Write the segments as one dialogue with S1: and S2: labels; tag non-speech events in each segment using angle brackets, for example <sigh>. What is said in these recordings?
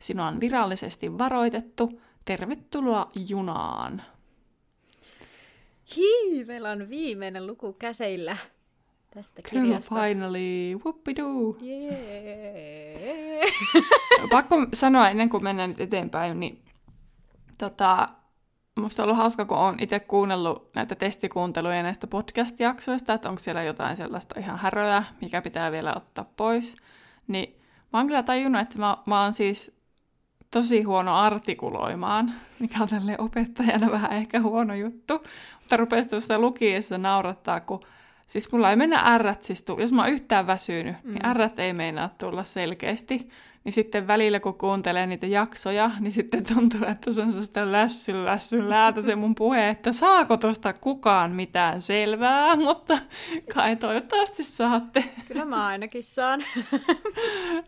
S1: Sinua on virallisesti varoitettu. Tervetuloa junaan!
S2: Hii, meillä on viimeinen luku käseillä tästä
S1: Kyllä,
S2: kirjasta.
S1: finally! Whoopidoo!
S2: Yeah. <laughs>
S1: Pakko sanoa ennen kuin mennään nyt eteenpäin, niin tota, musta on ollut hauska, kun olen itse kuunnellut näitä testikuunteluja näistä podcast-jaksoista, että onko siellä jotain sellaista ihan häröä, mikä pitää vielä ottaa pois. Niin mä oon kyllä tajunnut, että mä, mä oon siis tosi huono artikuloimaan, mikä on tälle opettajana vähän ehkä huono juttu. Mutta rupesi tuossa lukiessa naurattaa, kun siis mulla ei mennä ärrät, siis tu- jos mä oon yhtään väsynyt, mm. niin ärrät ei meinaa tulla selkeästi. Niin sitten välillä, kun kuuntelee niitä jaksoja, niin sitten tuntuu, että se on sellaista lässy, lässy, läätä se mun puhe, että saako tosta kukaan mitään selvää, <laughs> mutta kai toivottavasti saatte.
S2: Kyllä mä ainakin saan.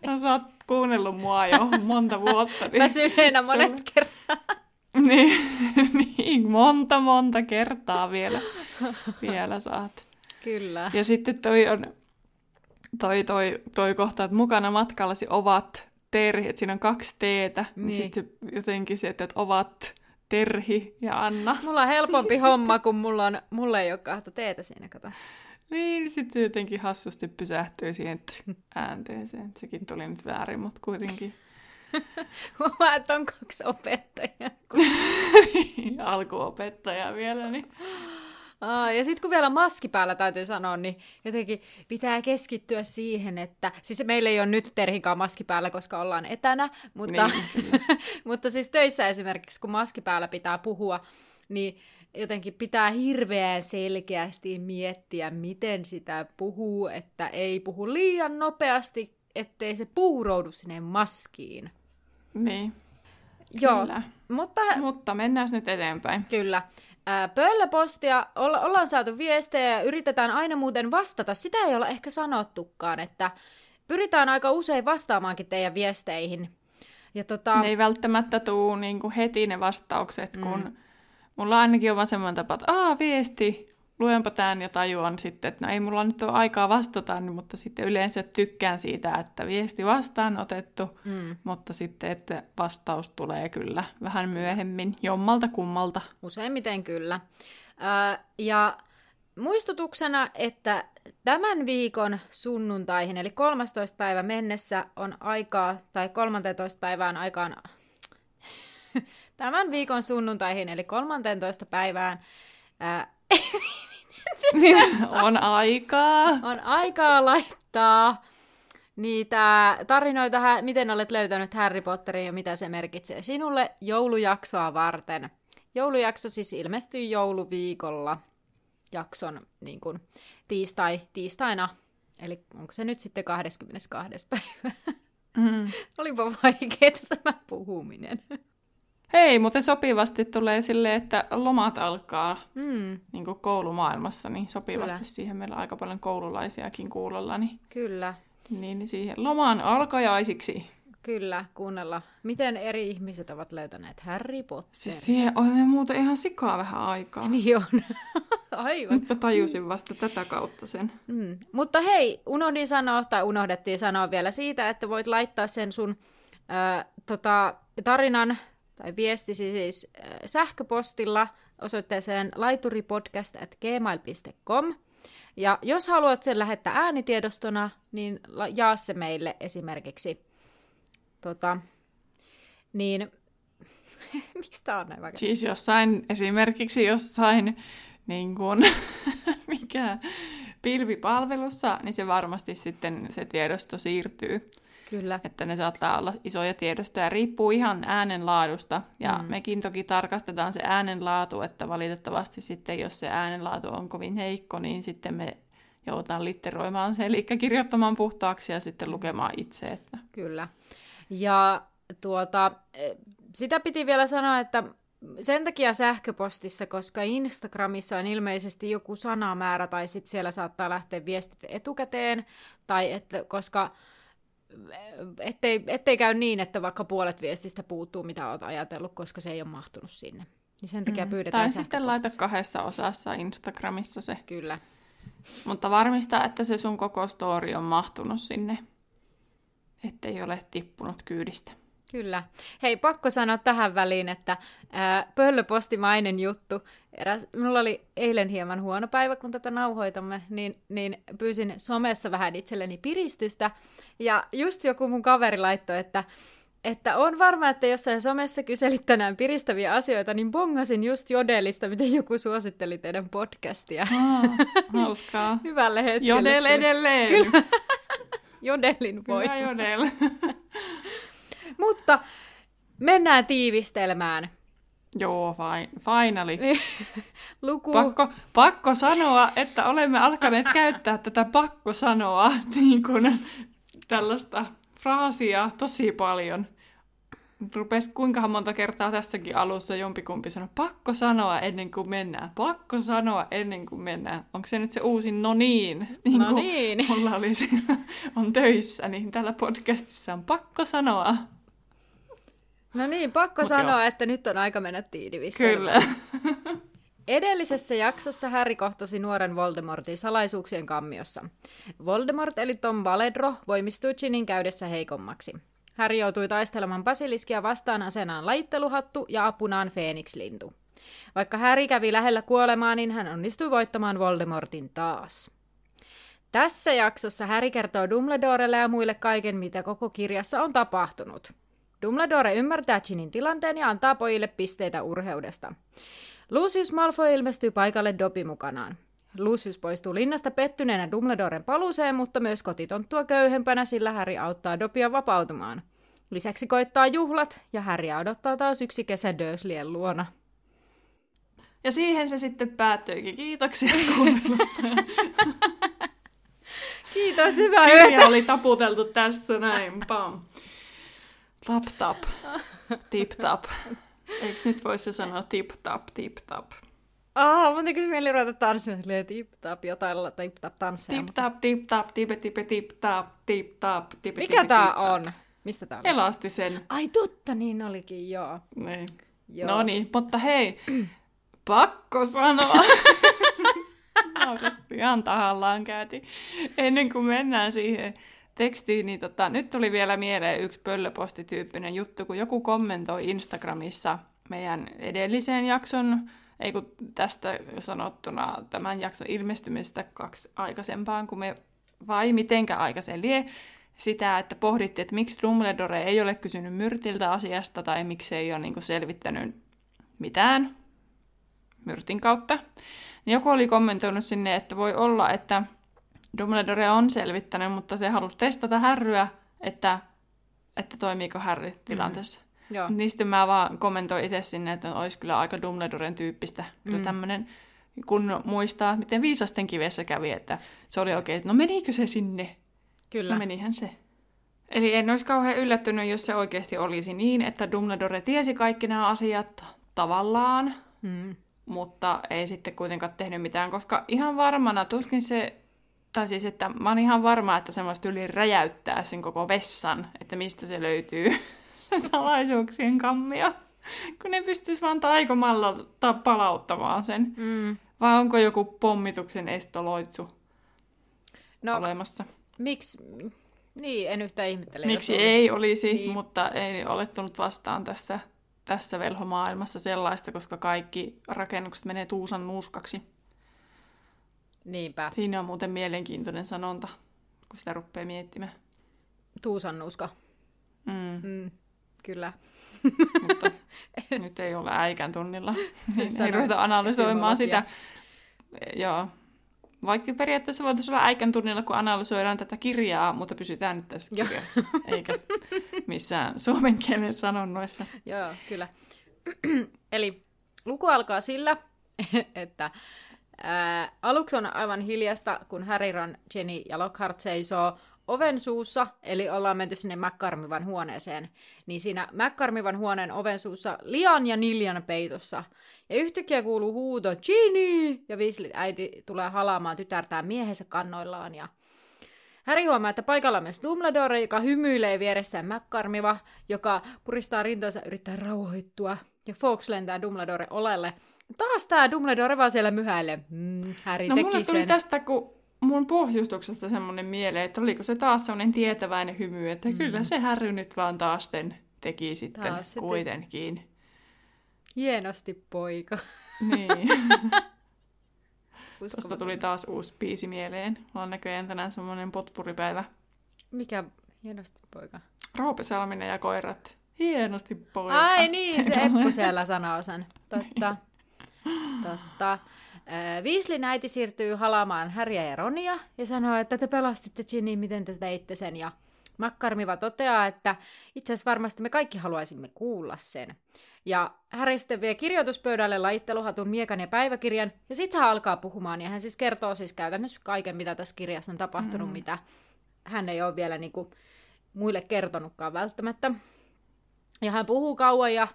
S1: No, oot kuunnellut mua jo monta vuotta. Niin
S2: Väsyneenä monet kerrat.
S1: Niin, <laughs> niin, monta monta kertaa vielä, vielä saat.
S2: Kyllä.
S1: Ja sitten toi on toi, toi, toi kohta, että mukana matkallasi ovat Terhi, että siinä on kaksi teetä, niin,
S2: Niin.
S1: sitten jotenkin se, että ovat Terhi ja Anna.
S2: Mulla on helpompi homma, kun mulla, on, mulla ei ole kahta teetä siinä, kato.
S1: Niin, sitten jotenkin hassusti pysähtyi siihen äänteeseen. Sekin tuli nyt väärin, mutta kuitenkin <laughs>
S2: Huomaa, että on kaksi opettajaa. <laughs>
S1: alkuopettaja vielä. Niin.
S2: Aa, ja sitten kun vielä maski päällä täytyy sanoa, niin jotenkin pitää keskittyä siihen, että... Siis meillä ei ole nyt Terhinkaan maski päällä, koska ollaan etänä, mutta,
S1: Niin, <laughs>
S2: mutta siis töissä esimerkiksi, kun maski päällä pitää puhua, niin jotenkin pitää hirveän selkeästi miettiä, miten sitä puhuu, että ei puhu liian nopeasti, ettei se puuroudu sinne maskiin.
S1: niin,
S2: Joo,
S1: kyllä.
S2: mutta
S1: Mutta mennään nyt eteenpäin.
S2: Kyllä. Ää, Pöllöpostia, olla, ollaan saatu viestejä ja yritetään aina muuten vastata. Sitä ei olla ehkä sanottukaan, että pyritään aika usein vastaamaankin teidän viesteihin. Ja tota,
S1: Ne ei välttämättä tuu niinku heti ne vastaukset, kun mm. mulla ainakin on vaan semmoinen tapa, että aa, viesti, luenpa tämän ja tajuan sitten, että no ei mulla nyt ole aikaa vastata, niin, mutta sitten yleensä tykkään siitä, että viesti vastaan otettu,
S2: mm,
S1: mutta sitten, että vastaus tulee kyllä vähän myöhemmin, jommalta kummalta.
S2: useimmiten kyllä. Ää, ja muistutuksena, että tämän viikon sunnuntaihin, eli 13. päivä mennessä on aikaa, tai 13. päivään aikaan, <laughs> tämän viikon sunnuntaihin, eli 13. päivään, ää, <laughs>
S1: on aikaa.
S2: on aikaa laittaa niitä tarinoita, miten olet löytänyt Harry Potterin ja mitä se merkitsee sinulle joulujaksoa varten. Joulujakso siis ilmestyy jouluviikolla jakson niin kuin, tiistai, tiistaina, eli onko se nyt sitten 22. päivä?
S1: Mm. <laughs>
S2: Olipa vaikeaa tämä puhuminen.
S1: Hei, mutta sopivasti tulee silleen, että lomat alkaa
S2: Mm,
S1: niin kuin koulumaailmassa, niin sopivasti
S2: Kyllä.
S1: siihen meillä on aika paljon koululaisiakin kuulolla, niin
S2: kyllä,
S1: Niin, siihen lomaan alkajaisiksi.
S2: kyllä, kuunnella, miten eri ihmiset ovat löytäneet Harry Potterin.
S1: Siis siihen on muuten ihan sikaa vähän aikaa. <laughs>
S2: Niin on. <laughs> Aivan.
S1: Nyt mä tajusin vasta tätä kautta sen.
S2: Mm. Mutta hei, unohdin sanoa, tai unohdettiin sanoa vielä siitä, että voit laittaa sen sun ää, tota, tarinan tai viestisi siis ää, sähköpostilla osoitteeseen laituripodcast.gmail.com. Ja jos haluat sen lähettää äänitiedostona, niin jaa se meille esimerkiksi. Tota, niin, <laughs> miksi tää on näin vaikea?
S1: Siis jossain, esimerkiksi jossain, niin kuin, <laughs> mikä, pilvipalvelussa, niin se varmasti sitten se tiedosto siirtyy.
S2: Kyllä.
S1: Että ne saattaa olla isoja tiedostoja, riippuu ihan äänenlaadusta. Ja mm. mekin toki tarkastetaan se äänenlaatu, että valitettavasti sitten, jos se äänenlaatu on kovin heikko, niin sitten me joudutaan litteroimaan se, eli kirjoittamaan puhtaaksi ja sitten lukemaan itse. Että...
S2: Kyllä. Ja tuota, eh, sitä piti vielä sanoa, että sen takia sähköpostissa, koska Instagramissa on ilmeisesti joku sanamäärä, tai sitten siellä saattaa lähteä viestit etukäteen, tai että, koska ettei, ettei käy niin, että vaikka puolet viestistä puuttuu, mitä olet ajatellut, koska se ei ole mahtunut sinne. Niin sen takia mm. pyydetään
S1: Tai sitten laita kahdessa osassa Instagramissa se.
S2: Kyllä.
S1: Mutta varmista, että se sun koko story on mahtunut sinne, ettei ole tippunut kyydistä.
S2: Kyllä. Hei, pakko sanoa tähän väliin, että ää, pöllöpostimainen juttu. Eräs, minulla oli eilen hieman huono päivä, kun tätä nauhoitamme, niin, niin pyysin somessa vähän itselleni piristystä. Ja just joku mun kaveri laittoi, että että on varma, että jossain somessa kyselit tänään piristäviä asioita, niin bongasin just Jodelista, miten joku suositteli teidän podcastia.
S1: Ah, <laughs> hauskaa.
S2: Hyvälle hetkelle.
S1: Jodel edelleen.
S2: Kyllä. <laughs> Jodelin voi.
S1: Hyvä Jodel. <laughs>
S2: Mutta mennään tiivistelmään.
S1: Joo, fine, finally.
S2: Niin. <laughs> Luku...
S1: Pakko, pakko sanoa, että olemme alkaneet käyttää tätä pakko sanoa <laughs> niin kuin tällaista fraasia tosi paljon. Rupes kuinka monta kertaa tässäkin alussa jompikumpi sanoi, pakko sanoa ennen kuin mennään, pakko sanoa ennen kuin mennään. Onko se nyt se uusi no niin, <laughs> niin
S2: No
S1: kuin
S2: niin.
S1: mulla oli siinä, on töissä, niin tällä podcastissa on pakko sanoa.
S2: No niin, pakko
S1: Mut
S2: sanoa,
S1: joo.
S2: että nyt on aika mennä tiivistelmään.
S1: Kyllä. <laughs>
S2: Edellisessä jaksossa Harry kohtasi nuoren Voldemortin salaisuuksien kammiossa. Voldemort eli Tom Valedro voimistui Ginin käydessä heikommaksi. Harry joutui taistelemaan basiliskia vastaan asenaan lajitteluhattu ja apunaan Phoenix-lintu. Vaikka Harry kävi lähellä kuolemaa, niin hän onnistui voittamaan Voldemortin taas. Tässä jaksossa Harry kertoo Dumbledorelle ja muille kaiken, mitä koko kirjassa on tapahtunut. Dumbledore ymmärtää Ginin tilanteen ja antaa pojille pisteitä urheudesta. Lucius Malfoy ilmestyy paikalle Dobby mukanaan. Lucius poistuu linnasta pettyneenä Dumbledoren paluuseen, mutta myös kotitonttua köyhempänä, sillä Harry auttaa Dobia vapautumaan. Lisäksi koittaa juhlat, ja Harry odottaa taas yksi kesä Dursleyen luona.
S1: Ja siihen se sitten päättyikin. Kiitoksia kuuntelusta. <laughs>
S2: Kiitos, hyvää
S1: Kirja oli taputeltu tässä näin. Pam. Tap tap. Tip tap. Eikö nyt voisi sanoa tip tap, tip tap?
S2: Ah, mun tekisi mieli ruveta tanssimaan silleen tip-tap, jotain tip-tap tansseja.
S1: Tip
S2: mutta-
S1: tap, tip tap, tipe tipe tip tap, tip tap, tipe
S2: Mikä tää on? Mistä tää oli?
S1: Elastisen.
S2: Ai totta, niin olikin, joo.
S1: Niin.
S2: Joo.
S1: No niin, mutta hei, pakko sanoa. <laughs> Nauratti ihan tahallaan käytiin. Ennen kuin mennään siihen tekstiin, niin tota, nyt tuli vielä mieleen yksi pöllöpostityyppinen juttu, kun joku kommentoi Instagramissa meidän edellisen jakson, ei kun tästä sanottuna tämän jakson ilmestymistä kaksi aikaisempaan, kun me, vai mitenkä aikaisen lie, sitä, että pohdittiin, että miksi Dumbledore ei ole kysynyt Myrtiltä asiasta, tai miksi ei ole niin selvittänyt mitään Myrtin kautta. Joku oli kommentoinut sinne, että voi olla, että Dumbledore on selvittänyt, mutta se halusi testata härryä, että, että toimiiko Harry tilanteessa.
S2: Joo.
S1: Niin sitten mä vaan kommentoin itse sinne, että olisi kyllä aika Dumbledoren tyyppistä. Kyllä
S2: Mm.
S1: tämmöinen, kun muistaa, miten viisasten kivessä kävi, että se oli oikein, että no menikö se sinne?
S2: Kyllä.
S1: No menihän se. Eli en olisi kauhean yllättynyt, jos se oikeasti olisi niin, että Dumbledore tiesi kaikki nämä asiat tavallaan,
S2: Mm.
S1: mutta ei sitten kuitenkaan tehnyt mitään, koska ihan varmana tuskin se, tai siis että mä oon ihan varma, että semmoista yli räjäyttää sen koko vessan, että mistä se löytyy, <laughs> se salaisuuksien kammio, kun ne pystyisi vaan taikomalla ta- palauttamaan sen.
S2: Mm.
S1: Vai onko joku pommituksen estoloitsu
S2: No,
S1: olemassa?
S2: miksi... Niin, en yhtään ihmettele.
S1: Miksi
S2: jos
S1: ei olisi,
S2: niin.
S1: mutta ei ole tullut vastaan tässä, tässä velhomaailmassa sellaista, koska kaikki rakennukset menee tuusan nuuskaksi.
S2: Niinpä.
S1: Siinä on muuten mielenkiintoinen sanonta, kun sitä rupeaa miettimään.
S2: Tuusannuska.
S1: Mm,
S2: Mm. Kyllä.
S1: mutta <laughs> nyt ei ole äikän tunnilla, niin ei
S2: Sano
S1: ruveta analysoimaan sitä. Joo. Vaikka periaatteessa voitaisiin olla äikän tunnilla, kun analysoidaan tätä kirjaa, mutta pysytään nyt tässä kirjassa, eikä missään suomen kielen sanonnoissa.
S2: Joo, kyllä. <clears throat> Eli luku alkaa sillä, <laughs> että ää, aluksi on aivan hiljasta, kun Harry, Ron, Jenny ja Lockhart seisoo oven suussa, eli ollaan menty sinne Mäkkarmivan huoneeseen, niin siinä Mäkkarmivan huoneen oven suussa Lian ja Niljan peitossa. Ja yhtäkkiä kuuluu huuto, Ginny! Ja Weasley äiti tulee halaamaan tytärtään miehensä kannoillaan ja Häri huomaa, että paikalla on myös Dumbledore, joka hymyilee vieressään Mäkkarmiva, joka puristaa rintansa yrittää rauhoittua. Ja Fox lentää Dumbledore olelle. Taas tää Dumbledore vaan siellä myhäilee. Mm, Harry
S1: No
S2: teki
S1: mulle tuli
S2: sen.
S1: tästä, kun mun pohjustuksesta semmoinen mieleen, että oliko se taas semmoinen tietäväinen hymy, että mm. kyllä se Harry nyt vaan taas ten teki sitten
S2: Taas se te-
S1: kuitenkin.
S2: Hienosti, poika.
S1: Niin. <laughs> Tuosta tuli taas uusi biisi mieleen. Mulla on näköjään tänään semmoinen potpuripäivä.
S2: Mikä hienosti, poika?
S1: Roope Salminen ja koirat. Hienosti poika.
S2: Ai niin, se. Eppu siellä sanoo sen. <laughs> Totta. Totta. Äh, Weasleyn äiti siirtyy halaamaan Häriä ja Ronia ja sanoo, että te pelastitte Ginny, miten te teitte sen. Ja Makkarmiva toteaa, että itse asiassa varmasti me kaikki haluaisimme kuulla sen. Ja Harry sitten vie kirjoituspöydälle lajitteluhatun miekan ja päiväkirjan, ja sitten hän alkaa puhumaan, ja hän siis kertoo siis käytännössä kaiken, mitä tässä kirjassa on tapahtunut, mm. mitä hän ei ole vielä niin kuin, muille kertonutkaan välttämättä. Ja hän puhuu kauan ja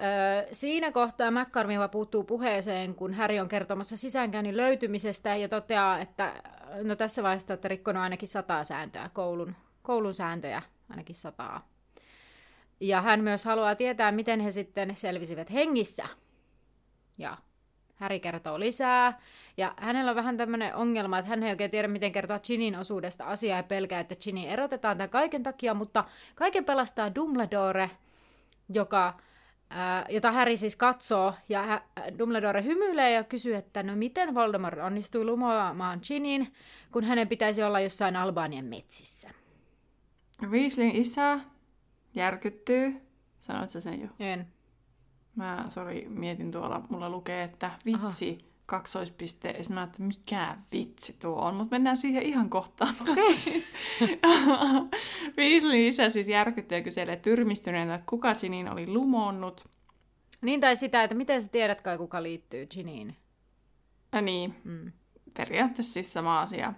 S2: ö, siinä kohtaa McCormiva puuttuu puheeseen, kun Häri on kertomassa sisäänkäynnin löytymisestä ja toteaa, että no tässä vaiheessa olette rikkonut ainakin sataa sääntöä, koulun, koulun sääntöjä ainakin sataa. Ja hän myös haluaa tietää, miten he sitten selvisivät hengissä. Ja Häri kertoo lisää. Ja hänellä on vähän tämmöinen ongelma, että hän ei oikein tiedä, miten kertoa Ginin osuudesta asiaa ja pelkää, että Ginny erotetaan tämän kaiken takia, mutta kaiken pelastaa Dumbledore, joka, ää, jota Häri siis katsoo, ja hä, Dumbledore hymyilee ja kysyy, että no miten Voldemort onnistui lumoamaan Ginin, kun hänen pitäisi olla jossain Albanian metsissä.
S1: Weasleyn isä järkyttyy. Sanoit sä sen jo?
S2: En.
S1: Mä, sori, mietin tuolla, mulla lukee, että vitsi, Aha. Kaksoispiste. Ja mä että mikä vitsi tuo on, mutta mennään siihen ihan kohtaan. <laughs> Okay. siis, <laughs> Weasleyn isä siis järkyttyy ja kyselee tyrmistyneenä, että kuka Ginin oli lumonnut.
S2: Niin tai sitä, että miten sä tiedät kai, kuka liittyy Giniin.
S1: Ja niin,
S2: Mm.
S1: periaatteessa siis sama asia.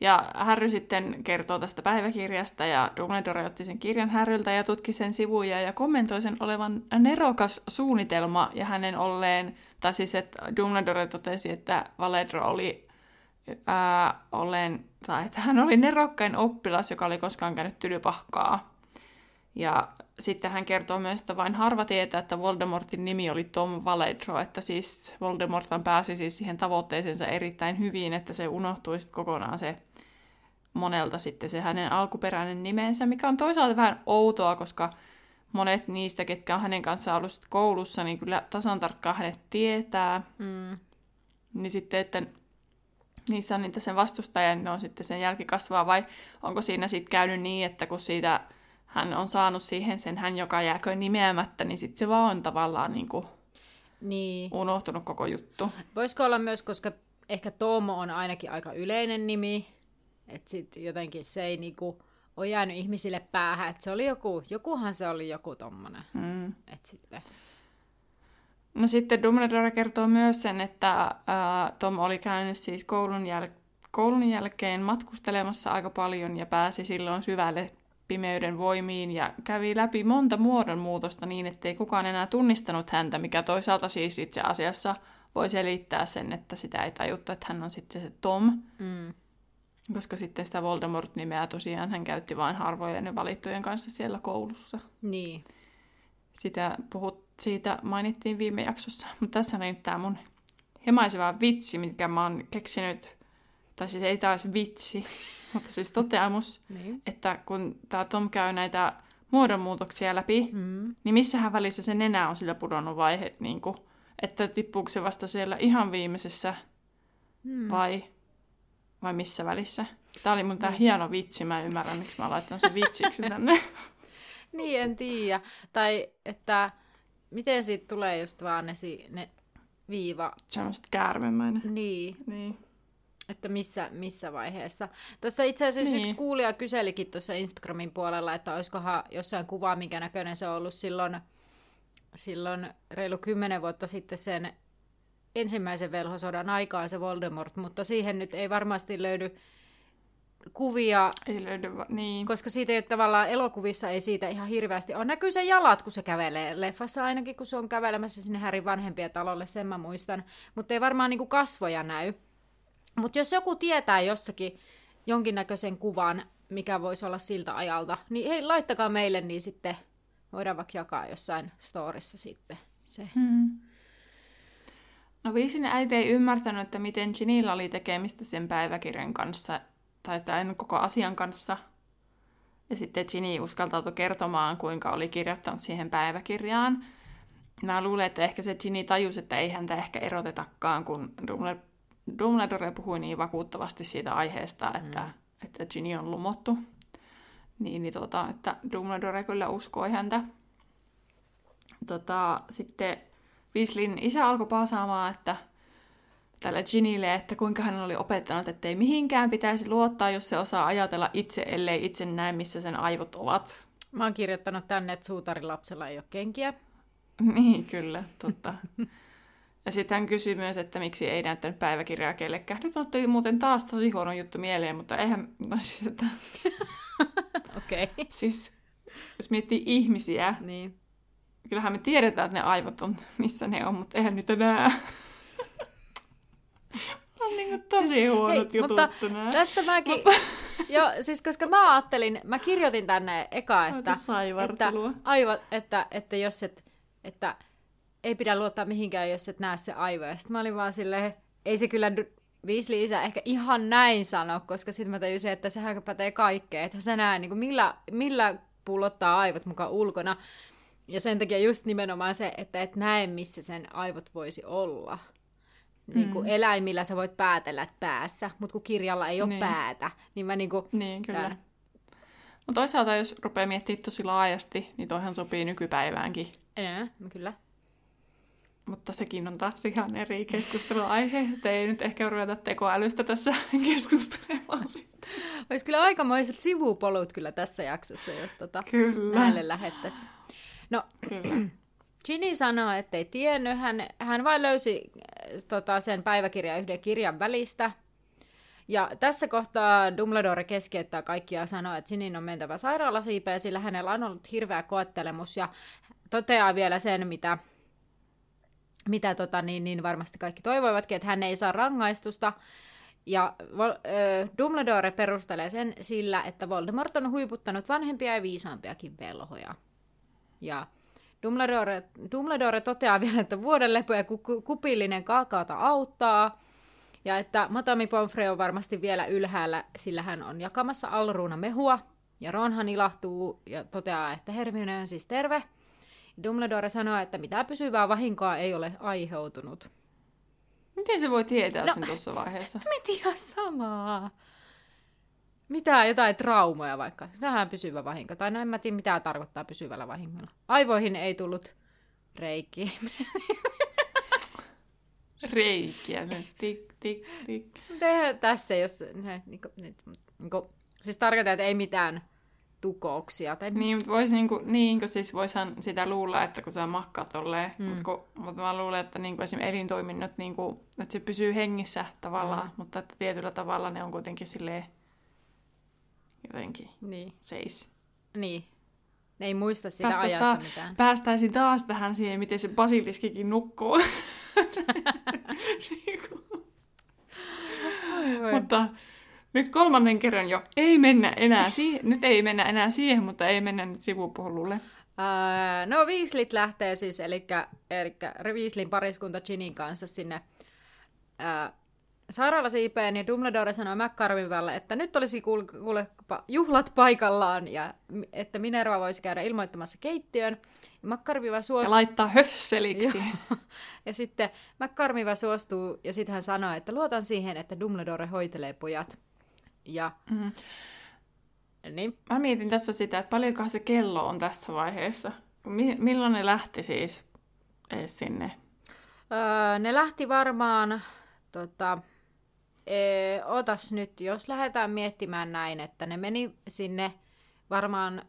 S1: Ja Harry sitten kertoo tästä päiväkirjasta ja Dumbledore otti sen kirjan Harryltä ja tutki sen sivuja ja kommentoi sen olevan nerokas suunnitelma ja hänen olleen, tai siis että Dumbledore totesi, että Valedro oli ää, olleen, tai että hän oli nerokkain oppilas, joka oli koskaan käynyt tylypahkaa. Ja sitten hän kertoo myös, että vain harva tietää, että Voldemortin nimi oli Tom Valedro, että siis Voldemortan pääsi siis siihen tavoitteeseensa erittäin hyvin, että se unohtui sitten kokonaan se monelta sitten se hänen alkuperäinen nimensä, mikä on toisaalta vähän outoa, koska monet niistä, ketkä on hänen kanssaan ollut koulussa, niin kyllä tasan tarkkaan hänet tietää.
S2: Mm.
S1: Niin sitten, että niissä on niitä sen vastustajia, ne on sitten sen jälkikasvaa, vai onko siinä sitten käynyt niin, että kun siitä hän on saanut siihen sen hän, joka jääkö nimeämättä, niin sitten se vaan on tavallaan niin kuin
S2: Niin.
S1: unohtunut koko juttu.
S2: Voisiko olla myös, koska ehkä Tom on ainakin aika yleinen nimi, että sitten jotenkin se ei niinku ole jäänyt ihmisille päähän, että se oli joku, jokuhan se oli joku tommonen,
S1: Mm.
S2: että sitten...
S1: No sitten Dumbledore kertoo myös sen, että ää, Tom oli käynyt siis koulun, jäl- koulun jälkeen matkustelemassa aika paljon ja pääsi silloin syvälle pimeyden voimiin ja kävi läpi monta muodonmuutosta niin, ettei kukaan enää tunnistanut häntä, mikä toisaalta siis itse asiassa voi selittää sen, että sitä ei tajuttu, että hän on sitten se Tom,
S2: Mm.
S1: Koska sitten sitä Voldemort-nimeä tosiaan hän käytti vain harvojen valittujen kanssa siellä koulussa.
S2: Niin.
S1: Sitä, puhut, siitä mainittiin viime jaksossa, mutta tässä on nyt tämä mun hemaiseva vitsi, minkä mä oon keksinyt, tai siis ei taas vitsi, <laughs> mutta siis toteamus,
S2: niin.
S1: että kun tämä Tom käy näitä muodonmuutoksia läpi,
S2: Mm.
S1: niin missähän välissä se nenä on sillä pudonnut vaihe, niin kuin, että tippuuko se vasta siellä ihan viimeisessä
S2: Mm.
S1: vai, vai missä välissä? Tämä oli mun tää hieno vitsi, mä en ymmärrä, miksi mä laitan sen vitsiksi tänne. <laughs>
S2: Niin, en tiedä. Tai että miten siitä tulee just vaan ne, ne viiva,
S1: Semmoista käärmemäinen.
S2: niin,
S1: Niin.
S2: että missä, missä vaiheessa. Tuossa itse asiassa
S1: Niin.
S2: yksi kuulija kyselikin tuossa Instagramin puolella, että olisikohan jossain kuvaa, minkä näköinen se on ollut silloin, silloin reilu kymmenen vuotta sitten sen ensimmäisen velhosodan aikaan se Voldemort, mutta siihen nyt ei varmasti löydy kuvia,
S1: Ei löydy, va- niin.
S2: koska siitä ei tavallaan elokuvissa ei siitä ihan hirveästi ole. Näkyy sen jalat, kun se kävelee leffassa ainakin, kun se on kävelemässä sinne Härin vanhempien talolle, sen mä muistan. Mutta ei varmaan niinku kasvoja näy. Mutta jos joku tietää jossakin jonkinnäköisen kuvan, mikä voisi olla siltä ajalta, niin hei, laittakaa meille, niin sitten voidaan vaikka jakaa jossain storissa sitten se.
S1: Hmm. No viisin äiti ei ymmärtänyt, että miten Ginillä oli tekemistä sen päiväkirjan kanssa, tai tämän koko asian kanssa. Ja sitten Ginny uskaltautui kertomaan, kuinka oli kirjoittanut siihen päiväkirjaan. Mä luulen, että ehkä se Ginny tajusi, että ei häntä ehkä erotetakaan, kun Dumbledore, puhui niin vakuuttavasti siitä aiheesta, että, mm. että Ginny on lumottu. Niin, niin tota, että Dumbledore kyllä uskoi häntä. Tota, sitten Weasleyn isä alkoi paasaamaan, että tälle Ginille, että kuinka hän oli opettanut, että ei mihinkään pitäisi luottaa, jos se osaa ajatella itse, ellei itse näe, missä sen aivot ovat.
S2: Mä oon kirjoittanut tänne, että suutarilapsella ei ole kenkiä. <laughs>
S1: Niin, kyllä, totta. ja sitten hän kysyi myös, että miksi ei näyttänyt päiväkirjaa kellekään. Nyt tuli muuten taas tosi huono juttu mieleen, mutta eihän, <laughs> no siis, että, <laughs>
S2: Okei. Okay.
S1: siis jos miettii ihmisiä,
S2: niin.
S1: Kyllähän me tiedetään, että ne aivot on, missä ne on, mutta eihän niitä näe. <laughs> on niin tosi huonot
S2: Hei,
S1: jutut
S2: mutta tässä mäkin... <laughs> Joo, siis koska mä ajattelin, mä kirjoitin tänne eka, että, että, aivan, että, että jos et, että ei pidä luottaa mihinkään, jos et näe se aivoja. Sitten mä olin vaan silleen, ei se kyllä Weasley isä ehkä ihan näin sano, koska sitten mä tajusin, että sehän pätee kaikkeen. Että sä näe, niin kuin millä, millä pullottaa aivot mukaan ulkona. Ja sen takia just nimenomaan se, että et näe, missä sen aivot voisi olla. Niin kuin
S1: Mm.
S2: eläimillä sä voit päätellä että päässä, mutta kun kirjalla ei ole
S1: Niin.
S2: päätä, niin mä niinku...
S1: Niin, kyllä.
S2: Tän.
S1: Mutta toisaalta, jos rupeaa miettimään tosi laajasti, niin toihan sopii nykypäiväänkin.
S2: Enää, kyllä.
S1: Mutta sekin on taas ihan eri keskusteluaihe, että ei nyt ehkä ruveta tekoälystä tässä <laughs> keskustelemaan sitten.
S2: Olisi kyllä aikamoiset sivupolut kyllä tässä jaksossa, jos tota
S1: Kyllä.
S2: näille lähettäisiin. No,
S1: Kyllä. <clears throat>
S2: Ginny sanoo, ettei tiennyt. Hän, hän vain löysi äh, tota, sen päiväkirjan yhden kirjan välistä. Ja tässä kohtaa Dumbledore keskeyttää kaikkia ja sanoo, että Ginnin on mentävä sairaalasiipeen, sillä hänellä on ollut hirveä koettelemus. Ja toteaa vielä sen, mitä, mitä tota, niin, niin varmasti kaikki toivoivatkin, että hän ei saa rangaistusta. Ja ö, Dumbledore perustelee sen sillä, että Voldemort on huiputtanut vanhempia ja viisaampiakin velhoja. Ja Dumbledore, Dumbledore toteaa vielä, että vuoden lepo ja ku- ku- kupillinen kaakaota auttaa. Ja että Madame Pomfrey on varmasti vielä ylhäällä, sillä hän on jakamassa Alruuna mehua. Ja Ronhan ilahtuu ja toteaa, että Hermione on siis terve. Dumbledore sanoo, että mitään pysyvää vahinkoa ei ole aiheutunut.
S1: Miten se voi tietää
S2: No.
S1: sen tuossa vaiheessa? <laughs>
S2: Mä samaa. Mitä jotain traumoja vaikka. Tähän pysyvä vahinko. Tai no en mä tiedä, mitä tarkoittaa pysyvällä vahingolla. Aivoihin ei tullut reikiä. <laughs>
S1: Reikiä. Ne tik, tik, tik.
S2: Tehdään tässä, jos... Ne, niinku, niinku, siis tarkoittaa, että ei mitään tukouksia. Tai
S1: Niin, mutta vois niinku, niin, kun siis voisihan sitä luulla, että kun sä makkaat tolleen,
S2: Mm.
S1: mutta mut mä luulen, että niinku esimerkiksi elintoiminnot, niinku, että se pysyy hengissä tavallaan,
S2: Mm.
S1: mutta että tietyllä tavalla ne on kuitenkin silleen jotenkin
S2: Niin,
S1: seis.
S2: niin. Ne ei muista sitä
S1: Päästäis
S2: ajasta
S1: ta-
S2: mitään.
S1: Päästäisiin taas tähän siihen, miten se basiliskikin nukkuu. <laughs> Niinku.
S2: Oi voi.
S1: mutta nyt kolmannen kerran jo ei mennä enää siihen, nyt ei mennä enää siihen, mutta ei mennä nyt sivupolulle.
S2: Öö, no Weasleyt lähtee siis, eli, eli Weasleyn pariskunta Ginin kanssa sinne öö, sairaalasiipeen, ja Dumbledore sanoi McCarvivalle, että nyt olisi kuule, juhlat paikallaan, ja että Minerva voisi käydä ilmoittamassa keittiön. Ja McCarviva
S1: Ja
S2: suostuu,
S1: laittaa höfseliksi.
S2: Ja sitten McCarviva suostuu, ja sitten hän sanoo, että luotan siihen, että Dumbledore hoitelee pojat. Ja
S1: Mm.
S2: niin,
S1: Mä mietin tässä sitä, että paljonkohan se kello on tässä vaiheessa. Mi- milloin ne lähti siis ees sinne?
S2: Öö, ne lähti varmaan, tota, ee, otas nyt, jos lähdetään miettimään näin, että ne meni sinne varmaan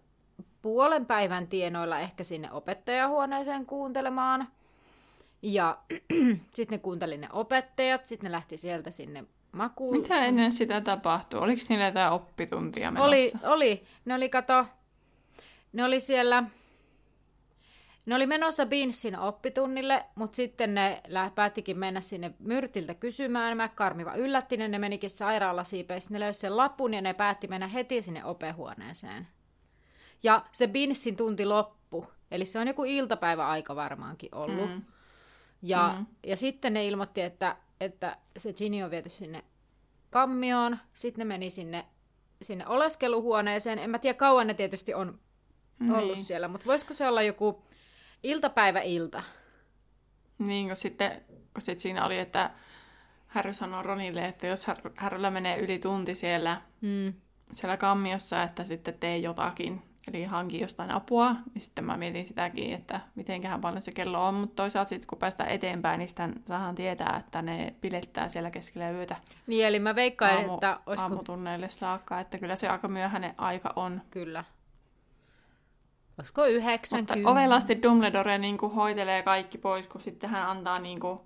S2: puolen päivän tienoilla ehkä sinne opettajahuoneeseen kuuntelemaan. Ja <clears throat> sitten ne kuunteli ne opettajat, sitten ne lähti sieltä sinne maku...
S1: Mitä ennen sitä tapahtui? Oliko niillä jotain oppituntia menossa?
S2: Oli, oli. Ne oli, kato, ne oli siellä, ne oli menossa Beansin oppitunnille, mutta sitten ne päättikin mennä sinne Myrtiltä kysymään. Mä karmiva yllätti ne, ne menikin sairaalasiipeissä, ne löysi sen lapun ja ne päätti mennä heti sinne opehuoneeseen. Ja se Beansin tunti loppu, eli se on joku iltapäiväaika varmaankin ollut. Mm. Ja, mm. ja sitten ne ilmoitti, että, että se Ginny on viety sinne kammioon, sitten ne meni sinne, sinne oleskeluhuoneeseen. En mä tiedä, kauan ne tietysti on ollut
S1: Niin.
S2: siellä, mutta voisiko se olla joku iltapäiväilta?
S1: Niin, kun sitten kun sit siinä oli, että Harry sanoi Ronille, että jos Har- Harryllä menee yli tunti siellä,
S2: Mm.
S1: siellä kammiossa, että sitten tee jotakin, eli hanki jostain apua, niin sitten mä mietin sitäkin, että mitenköhän paljon se kello on, mutta toisaalta sitten kun päästään eteenpäin, niin sitten saadaan tietää, että ne pilettää siellä keskellä yötä
S2: Niin, eli mä veikkaan,
S1: aamu,
S2: että olisiko...
S1: aamutunneille saakka, että kyllä se aika myöhäinen aika on.
S2: Kyllä. Olisiko 90?
S1: Mutta ovelasti Dumbledore niin kuin hoitelee kaikki pois, kun sitten hän antaa niin kuin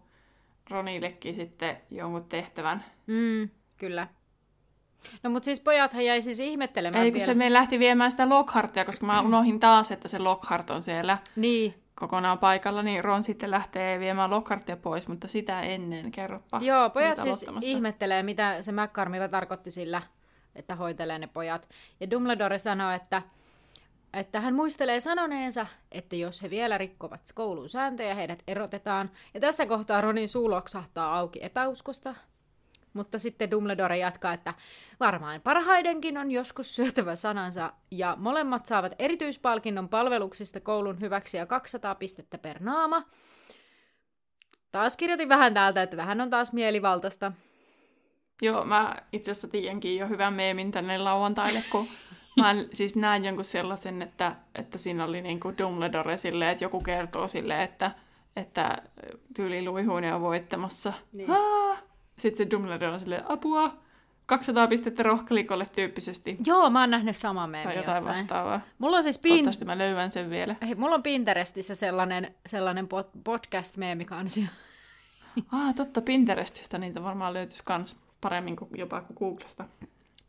S1: Ronillekin sitten jonkun tehtävän.
S2: Mm, kyllä. No mutta siis pojathan jäi siis ihmettelemään
S1: Ei, kun
S2: vielä.
S1: se me lähti viemään sitä Lockhartia, koska mä unohdin taas, että se Lockhart on siellä
S2: Niin,
S1: kokonaan paikalla, niin Ron sitten lähtee viemään Lockhartia pois, mutta sitä ennen, kerropa.
S2: Joo, pojat siis ihmettelee, mitä se McCormiva tarkoitti sillä, että hoitelee ne pojat. Ja Dumbledore sanoi, että, että hän muistelee sanoneensa, että jos he vielä rikkovat koulun sääntöjä, heidät erotetaan. Ja tässä kohtaa Ronin suu loksahtaa auki epäuskosta. Mutta sitten Dumbledore jatkaa, että varmaan parhaidenkin on joskus syötävä sanansa, ja molemmat saavat erityispalkinnon palveluksista koulun hyväksi ja 200 pistettä per naama. Taas kirjoitin vähän täältä, että vähän on taas mielivaltaista.
S1: Joo, mä itse asiassa tiedänkin jo hyvän meemin tänne lauantaille, kun <laughs> mä siis näin jonkun sellaisen, että, että siinä oli niinku Dumbledore silleen, että joku kertoo silleen, että, että tyyli luihuinen on voittamassa.
S2: Niin.
S1: Sitten se Dumbledore on silleen, apua, 200 pistettä rohkelikolle tyyppisesti.
S2: Joo, mä oon nähnyt saman
S1: Tai
S2: meemin
S1: jotain
S2: jossain.
S1: vastaavaa.
S2: Mulla on siis pin...
S1: Toivottavasti mä löydän sen vielä.
S2: Hei, mulla on Pinterestissä sellainen, sellainen pod- podcast-meemikansio. <laughs>
S1: Ah, totta, Pinterestistä niitä varmaan löytyisi kans paremmin kuin jopa kuin Googlesta.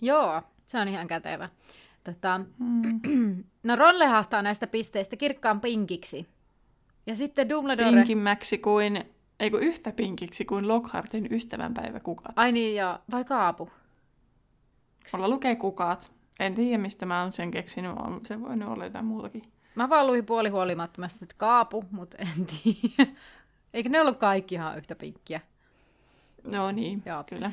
S2: Joo, se on ihan kätevä. Tota,
S1: Mm. <clears throat>
S2: no Ron lehahtaa näistä pisteistä kirkkaan pinkiksi. Ja sitten Dumbledore...
S1: Pinkimmäksi kuin, ei kun yhtä pinkiksi kuin Lockhartin ystävänpäivä kukat.
S2: Ai niin, joo. Vai kaapu?
S1: Mulla lukee kukat. En tiedä, mistä mä oon sen keksinyt. On se voinut olla jotain muutakin.
S2: Mä vaan luin puolihuolimattomasti, että kaapu, mutta en tiedä. Eikö ne ollut kaikki ihan yhtä pinkkiä?
S1: No niin,
S2: Joo.
S1: kyllä.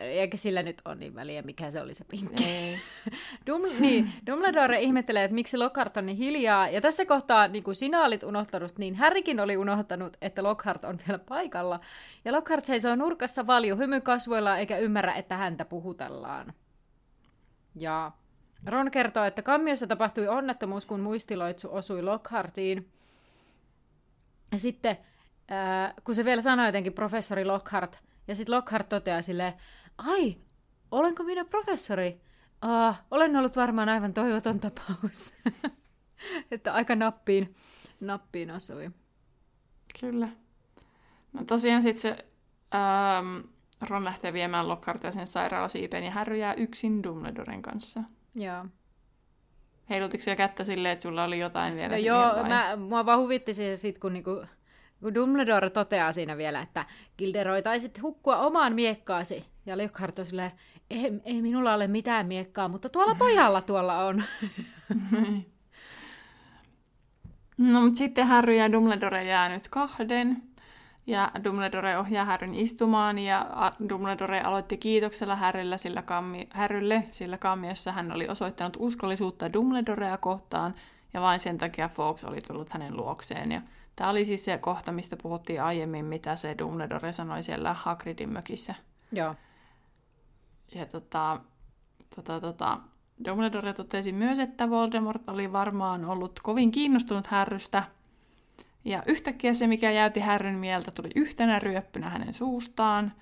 S2: Eikä sillä nyt ole niin väliä, mikä se oli se pinkki.
S1: Ei. <laughs>
S2: Dum- niin, Dumbledore ihmettelee, että miksi Lockhart on niin hiljaa. Ja tässä kohtaa, niin kuin sinä olit unohtanut, niin Harrykin oli unohtanut, että Lockhart on vielä paikalla. Ja Lockhart seisoo nurkassa valju hymy kasvoilla eikä ymmärrä, että häntä puhutellaan. Ja Ron kertoo, että kammiossa tapahtui onnettomuus, kun muistiloitsu osui Lockhartiin. Ja sitten, ää, kun se vielä sanoi jotenkin professori Lockhart, ja sitten Lockhart toteaa silleen, ai, olenko minä professori? Ah, olen ollut varmaan aivan toivoton tapaus. <laughs> että aika nappiin, nappiin osui.
S1: Kyllä. No tosiaan sitten se ähm, Ron lähtee viemään Lockhartia sen sairaalasiipeen ja Harry jää yksin Dumbledoren kanssa.
S2: Joo.
S1: Heilutiko siellä kättä silleen, että sulla oli jotain vielä
S2: No joo,
S1: vai?
S2: mä, mua vaan huvitti se sit, kun, niinku, kun Dumbledore toteaa siinä vielä, että Gilderoy taisit hukkua omaan miekkaasi. Ja Lockhart on silleen, ei, ei minulla ole mitään miekkaa, mutta tuolla pojalla tuolla on. <laughs>
S1: No, mutta sitten Harry ja Dumbledore jää nyt kahden. Ja Dumbledore ohjaa Harryn istumaan ja Dumbledore aloitti kiitoksella Harryllä sillä kammi- Harrylle, sillä kammiossa hän oli osoittanut uskollisuutta Dumbledorea kohtaan ja vain sen takia Fawkes oli tullut hänen luokseen. Ja tämä oli siis se kohta, mistä puhuttiin aiemmin, mitä se Dumbledore sanoi siellä Hagridin mökissä.
S2: Joo.
S1: Ja tota, tota, tota, Dumbledore totesi myös, että Voldemort oli varmaan ollut kovin kiinnostunut Härrystä. Ja yhtäkkiä se, mikä jäyti Härryn mieltä, tuli yhtenä ryöppynä hänen suustaan.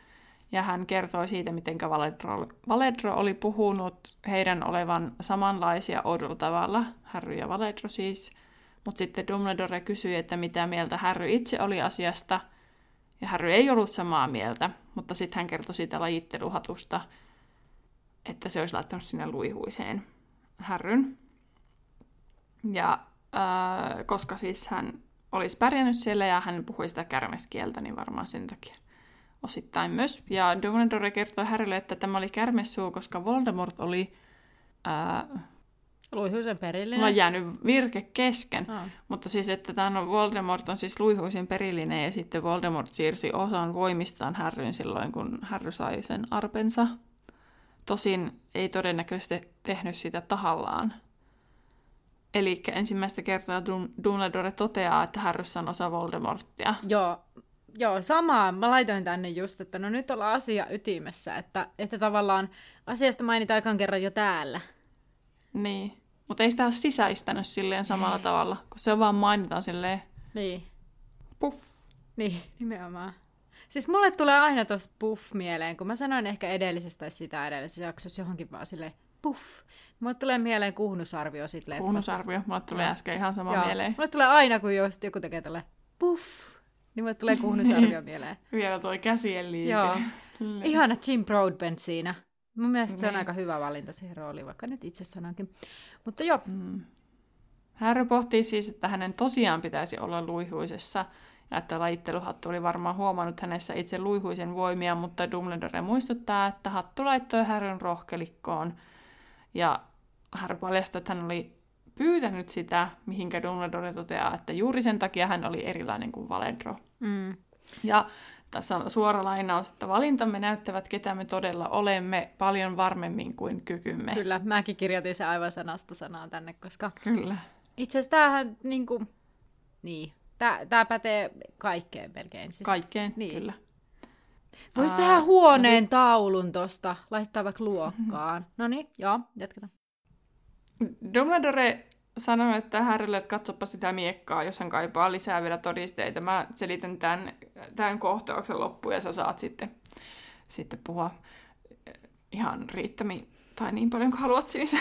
S1: Ja hän kertoi siitä, miten Valedro, Valedro oli puhunut heidän olevan samanlaisia oudolla tavalla, Harry ja Valedro siis. Mutta sitten Dumbledore kysyi, että mitä mieltä Harry itse oli asiasta. Ja Harry ei ollut samaa mieltä, mutta sitten hän kertoi siitä lajitteluhatusta, että se olisi laittanut sinne luihuiseen Harryn. Ja äh, koska siis hän olisi pärjännyt siellä ja hän puhui sitä kärmeskieltä, niin varmaan sen takia osittain myös. Ja Dumbledore kertoi Harrylle, että tämä oli kärmessuu, koska Voldemort oli äh,
S2: Luihuisen perillinen.
S1: Mulla on jäänyt virke kesken.
S2: Ah.
S1: Mutta siis, että tämä on Voldemort on siis luihuisen perillinen ja sitten Voldemort siirsi osan voimistaan Harryn silloin, kun Harry sai sen arpensa. Tosin ei todennäköisesti tehnyt sitä tahallaan. Eli ensimmäistä kertaa Dum- Dumbledore toteaa, että Harryssä on osa Voldemorttia.
S2: Joo, joo, samaa. Mä laitoin tänne just, että no nyt ollaan asia ytimessä, että, että tavallaan asiasta mainitaan ekan kerran jo täällä.
S1: Niin. Mutta ei sitä ole sisäistänyt silleen samalla tavalla, kun se vaan mainitaan silleen
S2: Niin,
S1: puff.
S2: niin, nimenomaan. Siis mulle tulee aina tosta puff mieleen, kun mä sanoin ehkä edellisestä tai sitä edellisessä jaksossa johonkin vaan silleen puff. Mulle tulee mieleen kuhnusarvio sit leffasta.
S1: Kuunnusarvio. Mulle tuli
S2: Joo.
S1: äsken ihan sama
S2: Joo.
S1: mieleen.
S2: Mulle tulee aina, kun just joku tekee tälle puff, niin mulle tulee <laughs> kuhnusarvio mieleen.
S1: Vielä toi käsien liike.
S2: Joo. Ihana Jim Broadbent siinä. Mun mielestä se on
S1: Niin.
S2: aika hyvä valinta siihen rooliin, vaikka nyt itse sanonkin. Mutta joo,
S1: Mm. Harry pohtii siis, että hänen tosiaan pitäisi olla luihuisessa, ja että lajitteluhattu oli varmaan huomannut hänessä itse luihuisen voimia, mutta Dumbledore muistuttaa, että hattu laittoi Harryn rohkelikkoon, ja Harry paljastaa, että hän oli pyytänyt sitä, mihinkä Dumbledore toteaa, että juuri sen takia hän oli erilainen kuin Valedro.
S2: mm,
S1: Ja tässä on suora lainaus, että valintamme näyttävät, ketä me todella olemme, paljon varmemmin kuin kykymme.
S2: kyllä, mäkin kirjoitin sen aivan sanasta sanaan tänne, koska
S1: Kyllä.
S2: itse asiassa tämähän niinku, niin, tää, tää pätee kaikkeen melkein. Siis
S1: Kaikkeen,
S2: Niin.
S1: kyllä.
S2: Voisi tehdä
S1: no
S2: huoneen taulun tosta, laittaa vaikka luokkaan. <laughs> No niin, joo, jatketaan.
S1: Dumbledore sanoi, että Harrylle, että katsopa sitä miekkaa, jos hän kaipaa lisää vielä todisteita. Mä selitän tämän, tämän kohtauksen loppuun ja sä saat sitten, sitten puhua eh, ihan riittämi tai niin paljon kuin haluat siis.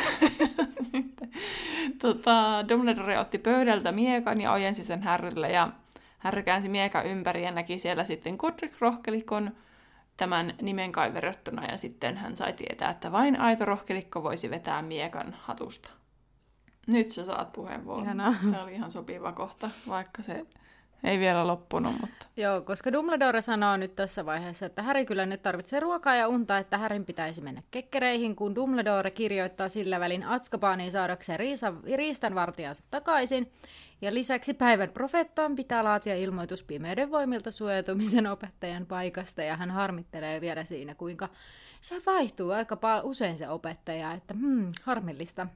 S1: <laughs> tota, Dumbledore otti pöydältä miekan ja ojensi sen Harrylle ja Harry käänsi miekan ympäri ja näki siellä sitten Godric Rohkelikon tämän nimen kaiverrettuna ja sitten hän sai tietää, että vain aito rohkelikko voisi vetää miekan hatusta. Nyt sä saat puheenvuoron.
S2: Ihanaa.
S1: Tämä oli ihan sopiva kohta, vaikka se ei vielä loppunut, mutta
S2: Joo, koska Dumbledore sanoo nyt tässä vaiheessa, että Häri kyllä nyt tarvitsee ruokaa ja unta, että Härin pitäisi mennä kekkereihin, kun Dumbledore kirjoittaa sillä välin Atskabaaniin saadakseen riisa, riistanvartijansa takaisin. Ja lisäksi päivän profeettaan pitää laatia ilmoitus pimeyden voimilta suojautumisen opettajan paikasta, ja hän harmittelee vielä siinä, kuinka se vaihtuu aika usein se opettaja, että hmm, harmillista.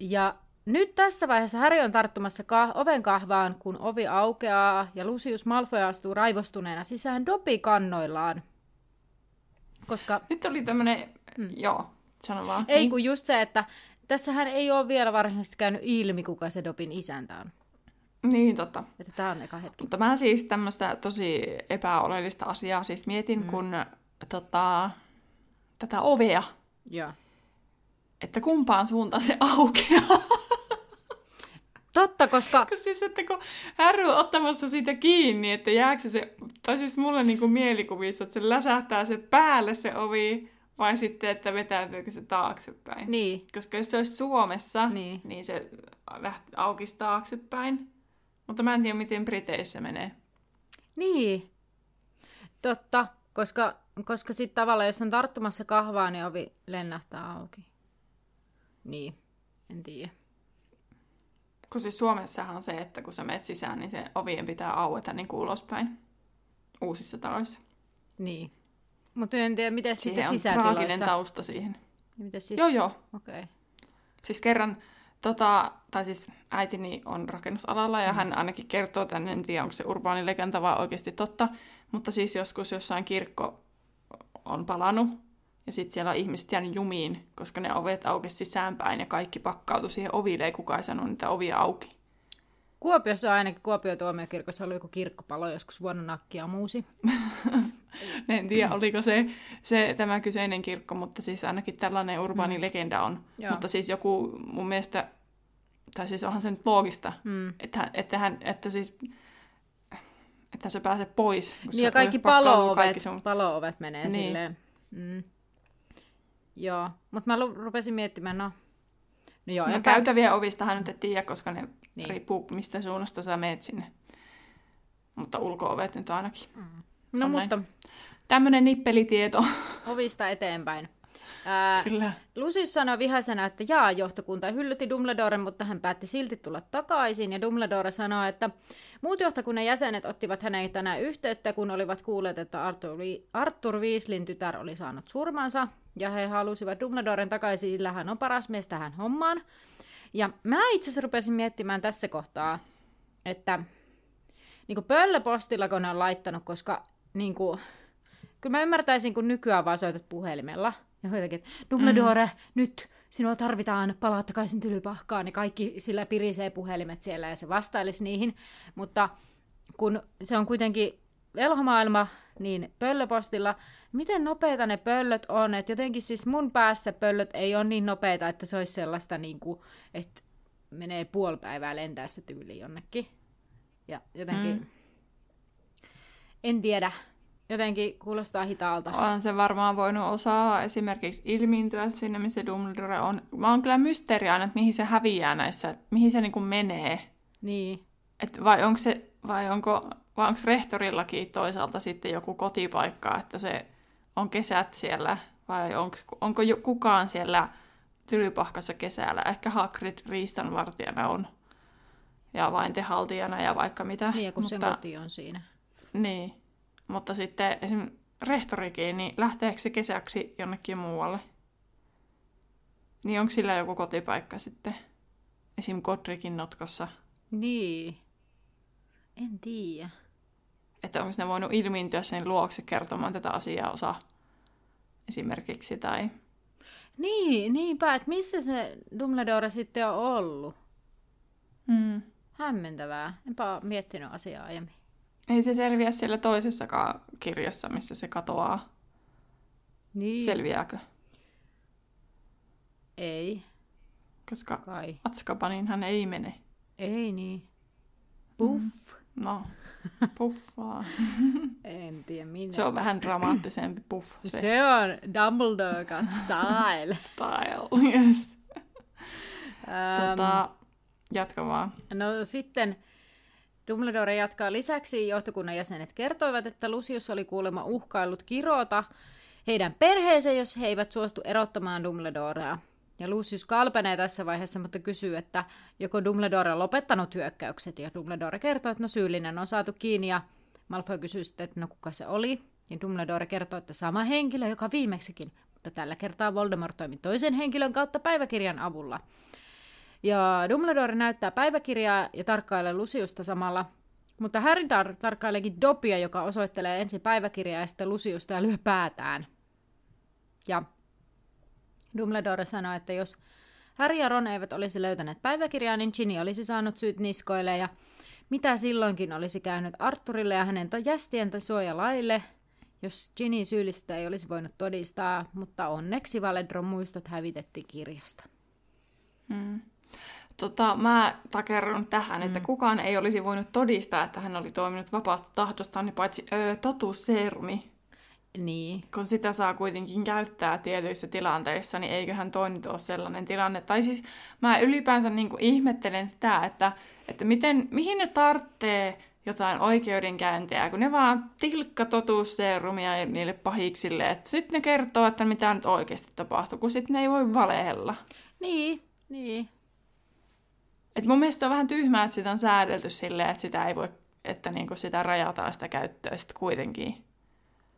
S2: Ja nyt tässä vaiheessa Harry on tarttumassa kah- oven kahvaan, kun ovi aukeaa ja Lucius Malfoy astuu raivostuneena sisään dopikannoillaan. Koska,
S1: nyt oli tämmönen, mm. joo, sano vaan.
S2: ei kun just se, että tässähän ei ole vielä varsinaisesti käynyt ilmi, kuka se dopin isäntä on.
S1: Niin, totta.
S2: Että tämä on eka hetki.
S1: Mutta mä siis tämmöistä tosi epäoleellista asiaa siis mietin, mm. kun tota, tätä ovea,
S2: Joo.
S1: Että kumpaan suuntaan se aukeaa.
S2: Totta, koska...
S1: Siis, että kun Harry on ottamassa siitä kiinni, että jääkö se, tai siis mulle niin kuin mielikuvissa, että se läsähtää se päälle se ovi, vai sitten, että vetäytyykö se taaksepäin.
S2: Niin,
S1: Koska jos se olisi Suomessa,
S2: Niin.
S1: niin, se läht, aukisi taaksepäin. Mutta mä en tiedä, miten Briteissä menee.
S2: niin. Totta, koska, koska sitten tavallaan, jos on tarttumassa kahvaa, niin ovi lennähtää auki. Niin, en tiedä.
S1: Kun siis Suomessahan on se, että kun sä menet sisään, niin se ovien pitää aueta niin kuin ulospäin uusissa taloissa.
S2: Niin. Mutta en tiedä, miten sitten
S1: Siihen on traaginen
S2: sisätiloissa.
S1: tausta siihen.
S2: Miten siis...
S1: Joo, joo.
S2: Okei. Okay.
S1: Siis kerran, tota, tai siis äitini on rakennusalalla ja hän ainakin kertoo tänne, en tiedä onko se urbaani legenda vai oikeasti totta, mutta siis joskus jossain kirkko on palannut ja sitten siellä on ihmiset jäänyt jumiin, koska ne ovet aukesi sisäänpäin ja kaikki pakkautui siihen oville, ei kukaan sanonut niitä ovia auki.
S2: Kuopiossa ainakin, Kuopion tuomiokirkossa oli joku kirkkopalo joskus vuonna nakkia muusi. <laughs>
S1: En tiedä, oliko se, se tämä kyseinen kirkko, mutta siis ainakin tällainen urbaani mm. legenda on.
S2: Joo.
S1: Mutta siis joku mun mielestä, tai siis onhan se nyt loogista,
S2: Mm.
S1: että, että, hän, että siis että se pääse pois.
S2: Niin ja kaikki palo-ovet,
S1: kaikki sun...
S2: palo-ovet menee
S1: niin.
S2: silleen. Mm. Joo, mutta mä rupesin miettimään, no, no joo,
S1: No,
S2: enpä-
S1: käytäviä ovistahan nyt et tiedä, koska ne niin. Riippuu mistä suunnasta sä meet sinne. Mutta ulko-ovet nyt ainakin.
S2: no
S1: on
S2: mutta
S1: Tämmönen nippelitieto.
S2: ovista eteenpäin. Ää,
S1: Kyllä.
S2: Lucius sanoi vihaisena, että jaa, johtokunta hyllytti Dumbledoren, mutta hän päätti silti tulla takaisin. Ja Dumbledore sanoi, että muut johtokunnan jäsenet ottivat häneen tänään yhteyttä, kun olivat kuulleet, että Arthur, Arthur Weasleyn tytär oli saanut surmansa. Ja he halusivat Dumbledoren takaisin, sillä hän on paras mies tähän hommaan. Ja mä itse asiassa rupesin miettimään tässä kohtaa, että niin kuin pöllöpostilla kun ne on laittanut, koska niin kuin, kyllä mä ymmärtäisin, kun nykyään vaan soitat puhelimella. Ja jotenkin, että Dumbledore, mm. nyt sinua tarvitaan, palaa takaisin tylypahkaan. Ja kaikki sillä pirisee puhelimet siellä ja se vastailisi niihin. Mutta kun se on kuitenkin velhomaailma, niin pöllöpostilla, miten nopeita ne pöllöt on? Et jotenkin siis mun päässä pöllöt ei ole niin nopeita, että se olisi sellaista, niin kuin, että menee puoli päivää lentää se tyyli jonnekin. Ja jotenkin,
S1: Mm.
S2: mm. en tiedä, jotenkin kuulostaa hitaalta.
S1: On se varmaan voinut osaa esimerkiksi ilmiintyä sinne, missä Dumbledore on. Mä oon kyllä mysteeri aina, että mihin se häviää näissä, että mihin se niinku menee.
S2: Niin,
S1: Et vai onko se, vai onko, vai onko rehtorillakin toisaalta sitten joku kotipaikka, että se on kesät siellä, vai onko, onko jo, kukaan siellä tylypahkassa kesällä? Ehkä Hagrid riistanvartijana on, ja vain te haltijana ja vaikka mitä.
S2: niin ja kun
S1: mutta,
S2: koti on siinä.
S1: Niin, mutta sitten esim. rehtorikin, niin lähteekö se kesäksi jonnekin muualle? Niin onko sillä joku kotipaikka sitten? Esim. Godricin notkossa.
S2: Niin, en tiedä.
S1: Että onko ne voinut ilmiintyä sen luokse kertomaan tätä asiaa osa esimerkiksi, tai...
S2: Niin, niinpä, että missä se Dumbledore sitten on ollut?
S1: Mm.
S2: Hämmentävää. Enpä miettinyt asiaa aiemmin.
S1: Ei se selviä siellä toisessakaan kirjassa, missä se katoaa.
S2: Niin.
S1: Selviääkö?
S2: Ei,
S1: Koska
S2: kai.
S1: Atskabanin hän ei mene.
S2: Ei niin. Puff.
S1: No, <laughs> puff vaan.
S2: En tiedä minne.
S1: Se on vähän dramaattisempi puff se,
S2: se on Dumbledore got style. <laughs>
S1: style. Yes. Tota, jatka vaan.
S2: No sitten Dumbledore jatkaa lisäksi. Johtokunnan jäsenet kertoivat, että Lucius oli kuulemma uhkaillut kirota heidän perheeseen, jos he eivät suostu erottamaan Dumbledorea. Ja Lucius kalpenee tässä vaiheessa, mutta kysyy, että joko Dumbledore on lopettanut hyökkäykset. Ja Dumbledore kertoo, että no syyllinen on saatu kiinni. Ja Malfoy kysyy sitten, että no kuka se oli. Ja Dumbledore kertoo, että sama henkilö, joka viimeksikin. Mutta tällä kertaa Voldemort toimi toisen henkilön kautta päiväkirjan avulla. Ja Dumbledore näyttää päiväkirjaa ja tarkkailee Luciusta samalla. Mutta Harry tar- tarkkaileekin Dobia, joka osoittelee ensin päiväkirjaa ja sitten Luciusta ja lyö päätään. Ja Dumbledore sanoi, että jos Harry ja Ron eivät olisi löytäneet päiväkirjaa, niin Ginny olisi saanut syyt niskoille ja mitä silloinkin olisi käynyt Arthurille ja hänen jästien suojalaille, jos Ginny syyllistystä ei olisi voinut todistaa, mutta onneksi Valedron muistot hävitettiin kirjasta.
S1: Mm. Tota, mä takerron tähän, että kukaan ei olisi voinut todistaa, että hän oli toiminut vapaasta tahdostaan, niin paitsi öö, totuusseerumi.
S2: Niin,
S1: Kun sitä saa kuitenkin käyttää tietyissä tilanteissa, niin eiköhän toi nyt ole sellainen tilanne. Tai siis mä ylipäänsä niin kuin ihmettelen sitä, että, että miten, mihin ne tarttee jotain oikeudenkäyntiä, kun ne vaan tilkka totuusseerumia niille pahiksille. Sitten ne kertoo, että mitä nyt oikeasti tapahtuu, kun sitten ne ei voi valehella.
S2: niin, niin.
S1: Et mun mielestä on vähän tyhmää, että sitä on säädelty silleen, että sitä ei voi, että niinku sitä rajataan sitä käyttöä sitten kuitenkin.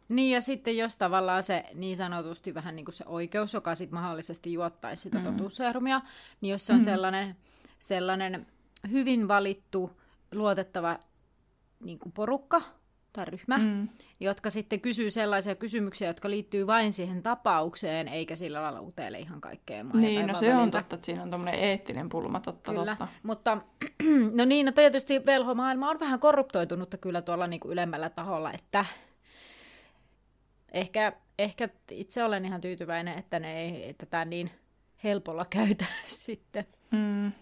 S2: Niin ja sitten jos tavallaan se niin sanotusti vähän niin kuin se oikeus, joka sitten mahdollisesti juottaisi sitä mm. totuusseerumia, niin jos se on mm. sellainen, sellainen hyvin valittu, luotettava niin kuin porukka tai ryhmä, mm. jotka sitten kysyy sellaisia kysymyksiä, jotka liittyy vain siihen tapaukseen, eikä sillä lailla uteile ihan ja
S1: Niin, no se on
S2: väliltä.
S1: totta, että siinä on tämmöinen eettinen pulma, totta,
S2: Kyllä,
S1: totta.
S2: mutta <clears throat> no niin, no tietysti velhomaailma on vähän korruptoitunutta kyllä tuolla niin kuin ylemmällä taholla, että ehkä, ehkä itse olen ihan tyytyväinen, että ne ei tätä niin helpolla <laughs> käytä sitten.
S1: Mm.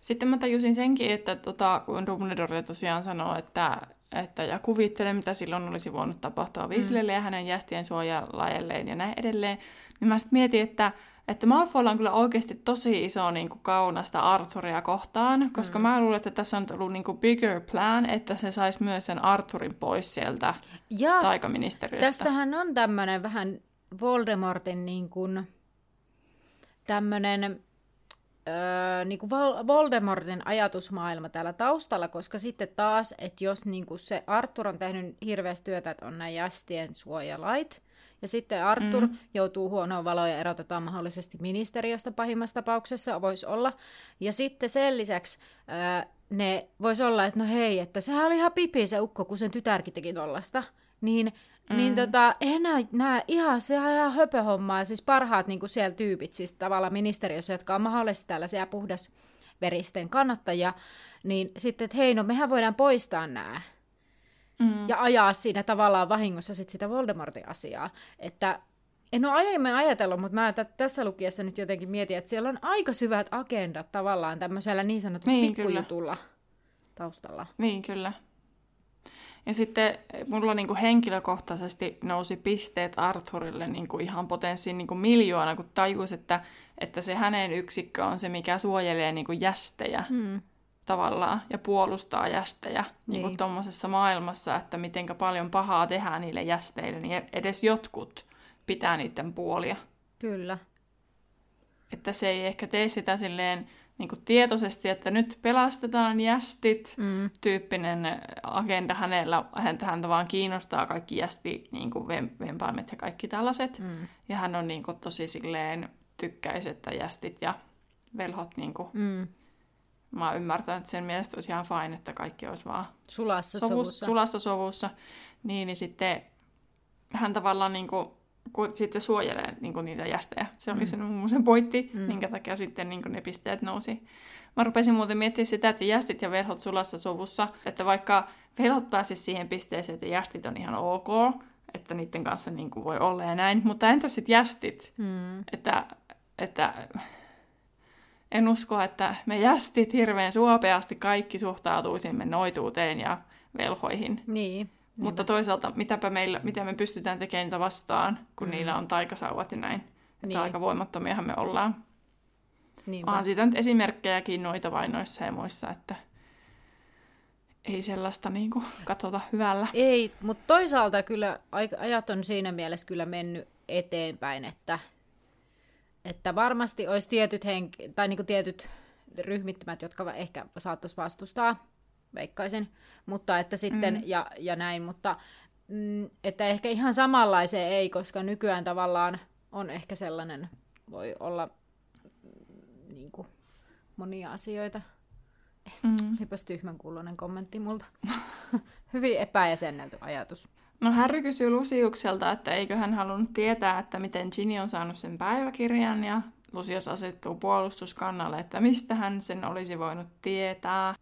S1: Sitten mä tajusin senkin, että tota, kun Dumbledore tosiaan sanoo, että, että ja kuvittele, mitä silloin olisi voinut tapahtua Weasleylle mm. ja hänen jästien suojalajelleen ja näin edelleen, niin mä sitten mietin, että että Malfoylla on kyllä oikeasti tosi iso niin kuin, kaunasta Arthuria kohtaan, koska mm. mä luulen, että tässä on ollut niin kuin, bigger plan, että se saisi myös sen Arthurin pois sieltä ja taikaministeriöstä.
S2: Tässähän on tämmöinen vähän Voldemortin niin kuin, tämmöinen öö, niin kuin Voldemortin ajatusmaailma täällä taustalla, koska sitten taas, että jos niin kuin se Arthur on tehnyt hirveästi työtä, että on nämä jästien suojalait, ja sitten Arthur mm. joutuu huonoon valoon ja erotetaan mahdollisesti ministeriöstä pahimmassa tapauksessa, voisi olla. Ja sitten sen lisäksi ää, ne voisi olla, että no hei, että sehän oli ihan pipi se ukko, kun sen tytärkin teki tollasta. Niin, mm. niin tota, eihän nämä, nämä ihan, se on ihan höpöhommaa. Siis parhaat niin kuin siellä tyypit, siis tavallaan ministeriössä, jotka on mahdollisesti tällaisia puhdasveristen kannattajia, niin sitten, että hei, no mehän voidaan poistaa nämä mm. ja ajaa siinä tavallaan vahingossa sit sitä Voldemortin asiaa. Että en ole aiemmin ajatellut, mutta mä t- tässä lukiessa nyt jotenkin mietin, että siellä on aika syvät agendat tavallaan tämmöisellä niin sanotulla niin, pikkujutulla kyllä. taustalla.
S1: Niin, kyllä. Ja sitten mulla niinku henkilökohtaisesti nousi pisteet Arthurille niinku ihan potenssiin niinku miljoona, kun tajus, että, että se hänen yksikkö on se, mikä suojelee niinku jästejä. Hmm tavallaan ja puolustaa jästejä niin. niin tuommoisessa maailmassa, että miten paljon pahaa tehdään niille jästeille, niin edes jotkut pitää niiden puolia.
S2: Kyllä.
S1: Että se ei ehkä tee sitä silleen niin kuin tietoisesti, että nyt pelastetaan jästit, mm. tyyppinen agenda hänellä, häntä, häntä vaan kiinnostaa kaikki jästi, niin kuin vempaimet ja kaikki tällaiset. Mm. Ja hän on niin kuin, tosi silleen tykkäisi, että jästit ja velhot niin kuin, mm mä oon ymmärtänyt, että sen mielestä olisi ihan fine, että kaikki olisi vaan
S2: sulassa sovus, sovussa.
S1: Sulassa sovussa. Niin, niin sitten hän tavallaan niin kuin, kun sitten suojelee niin kuin niitä jästejä. Se oli mm. sen, sen pointti, mm. minkä takia sitten niin kuin ne pisteet nousi. Mä rupesin muuten miettimään sitä, että jästit ja velhot sulassa sovussa, että vaikka velhot pääsisi siihen pisteeseen, että jästit on ihan ok, että niiden kanssa niin kuin voi olla ja näin, mutta entä sitten jästit? Mm. Että, että en usko, että me jästit hirveän suopeasti kaikki suhtautuisimme noituuteen ja velhoihin.
S2: Niin.
S1: Mutta toisaalta, mitäpä meillä, mitä me pystytään tekemään niitä vastaan, kun mm. niillä on taikasauvat ja näin. Että niin. aika voimattomiahan me ollaan. Niinpä. Onhan siitä nyt esimerkkejäkin noita vain noissa ja muissa, että ei sellaista niin kuin, katsota hyvällä.
S2: Ei, mutta toisaalta kyllä ajat on siinä mielessä kyllä mennyt eteenpäin, että että varmasti olisi tietyt, henk- tai niin tietyt ryhmittymät, jotka ehkä saattaisi vastustaa, veikkaisin, mutta että sitten, mm. ja, ja näin, mutta mm, että ehkä ihan samanlaiseen ei, koska nykyään tavallaan on ehkä sellainen, voi olla mm, niin kuin, monia asioita. Mm. Olipas tyhmän kuulonen kommentti multa. <laughs> Hyvin epäjäsennelty ajatus.
S1: No Harry kysyy Lusiukselta, että eikö hän halunnut tietää, että miten Ginny on saanut sen päiväkirjan, ja Lusius asettuu puolustuskannalle, että mistä hän sen olisi voinut tietää.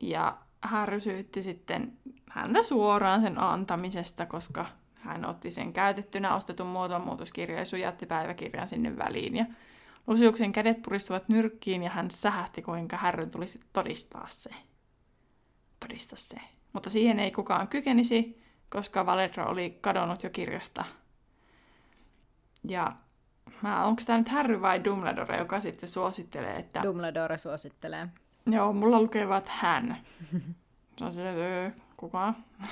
S1: Ja Harry syytti sitten häntä suoraan sen antamisesta, koska hän otti sen käytettynä ostetun muotonmuutoskirjan ja sujatti päiväkirjan sinne väliin. Ja Lusiuksen kädet puristuvat nyrkkiin ja hän sähähti, kuinka Harry tulisi todistaa se. Todistaa se. Mutta siihen ei kukaan kykenisi, koska Valedra oli kadonnut jo kirjasta. Ja mä, onko tämä nyt Harry vai Dumbledore, joka sitten suosittelee, että...
S2: Dumbledore suosittelee.
S1: Joo, mulla lukee vaan, että hän. <laughs> Se on se, että kuka? <laughs>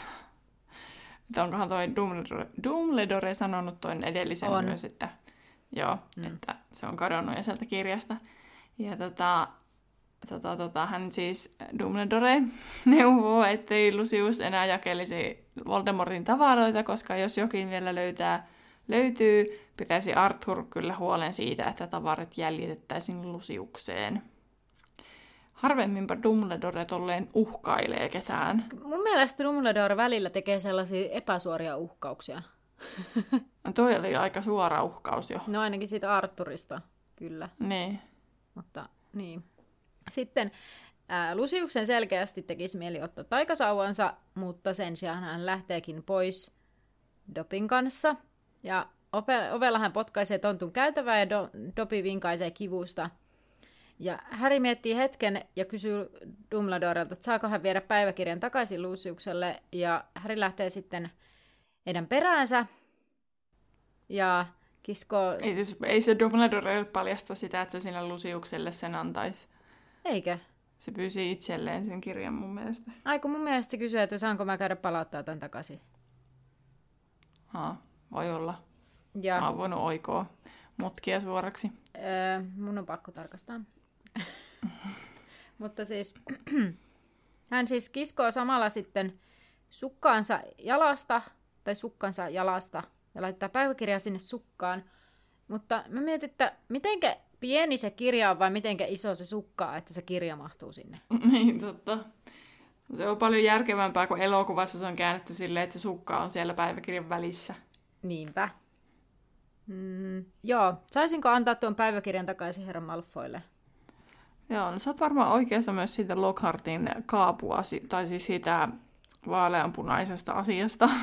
S1: että onkohan toi Dumbledore, Dumbledore sanonut toin edellisen on. myös, että joo, mm. että se on kadonnut ja sieltä kirjasta. Ja tota, tota, tota, hän siis Dumbledore <laughs> neuvoo, ettei Lucius enää jakelisi Voldemortin tavaroita, koska jos jokin vielä löytää, löytyy, pitäisi Arthur kyllä huolen siitä, että tavarat jäljitettäisiin Lusiukseen. Harvemminpa Dumbledore tolleen uhkailee ketään.
S2: Mun mielestä Dumbledore välillä tekee sellaisia epäsuoria uhkauksia. <laughs>
S1: No toi oli aika suora uhkaus jo.
S2: No ainakin siitä Arthurista, kyllä.
S1: Niin.
S2: Mutta niin. Sitten ää, Lusiuksen selkeästi tekisi mieli ottaa taikasauvansa, mutta sen sijaan hän lähteekin pois Dopin kanssa. Ja ovella hän potkaisee tontun käytävää ja do, Dopi vinkaisee kivusta. Ja Harry miettii hetken ja kysyy Dumbledorelta, että saako hän viedä päiväkirjan takaisin Luciukselle. Ja Harry lähtee sitten heidän peräänsä. Ja kisko...
S1: Ei, siis, ei se Dumbledore paljasta sitä, että se sinne Luciukselle sen antaisi.
S2: Eikö?
S1: Se pyysi itselleen sen kirjan mun mielestä.
S2: Ai kun mun mielestä kysyy, että saanko mä käydä palauttaa tämän takaisin.
S1: Aa, voi olla.
S2: Ja
S1: Mä oon voinut oikoa mutkia suoraksi.
S2: öö, mun on pakko tarkastaa. <laughs> Mutta siis <clears throat> hän siis kiskoo samalla sitten sukkaansa jalasta, tai sukkansa jalasta, ja laittaa päiväkirjaa sinne sukkaan. Mutta mä mietin, että mitenkä pieni se kirja on vai mitenkä iso se sukka, on, että se kirja mahtuu sinne. <laughs>
S1: niin, totta. Se on paljon järkevämpää, kuin elokuvassa se on käännetty silleen, että se sukka on siellä päiväkirjan välissä.
S2: Niinpä. Mm, joo, saisinko antaa tuon päiväkirjan takaisin herra Malfoille?
S1: Joo, no sä oot varmaan oikeassa myös siitä Lockhartin kaapua, tai siis siitä vaaleanpunaisesta asiasta. <laughs>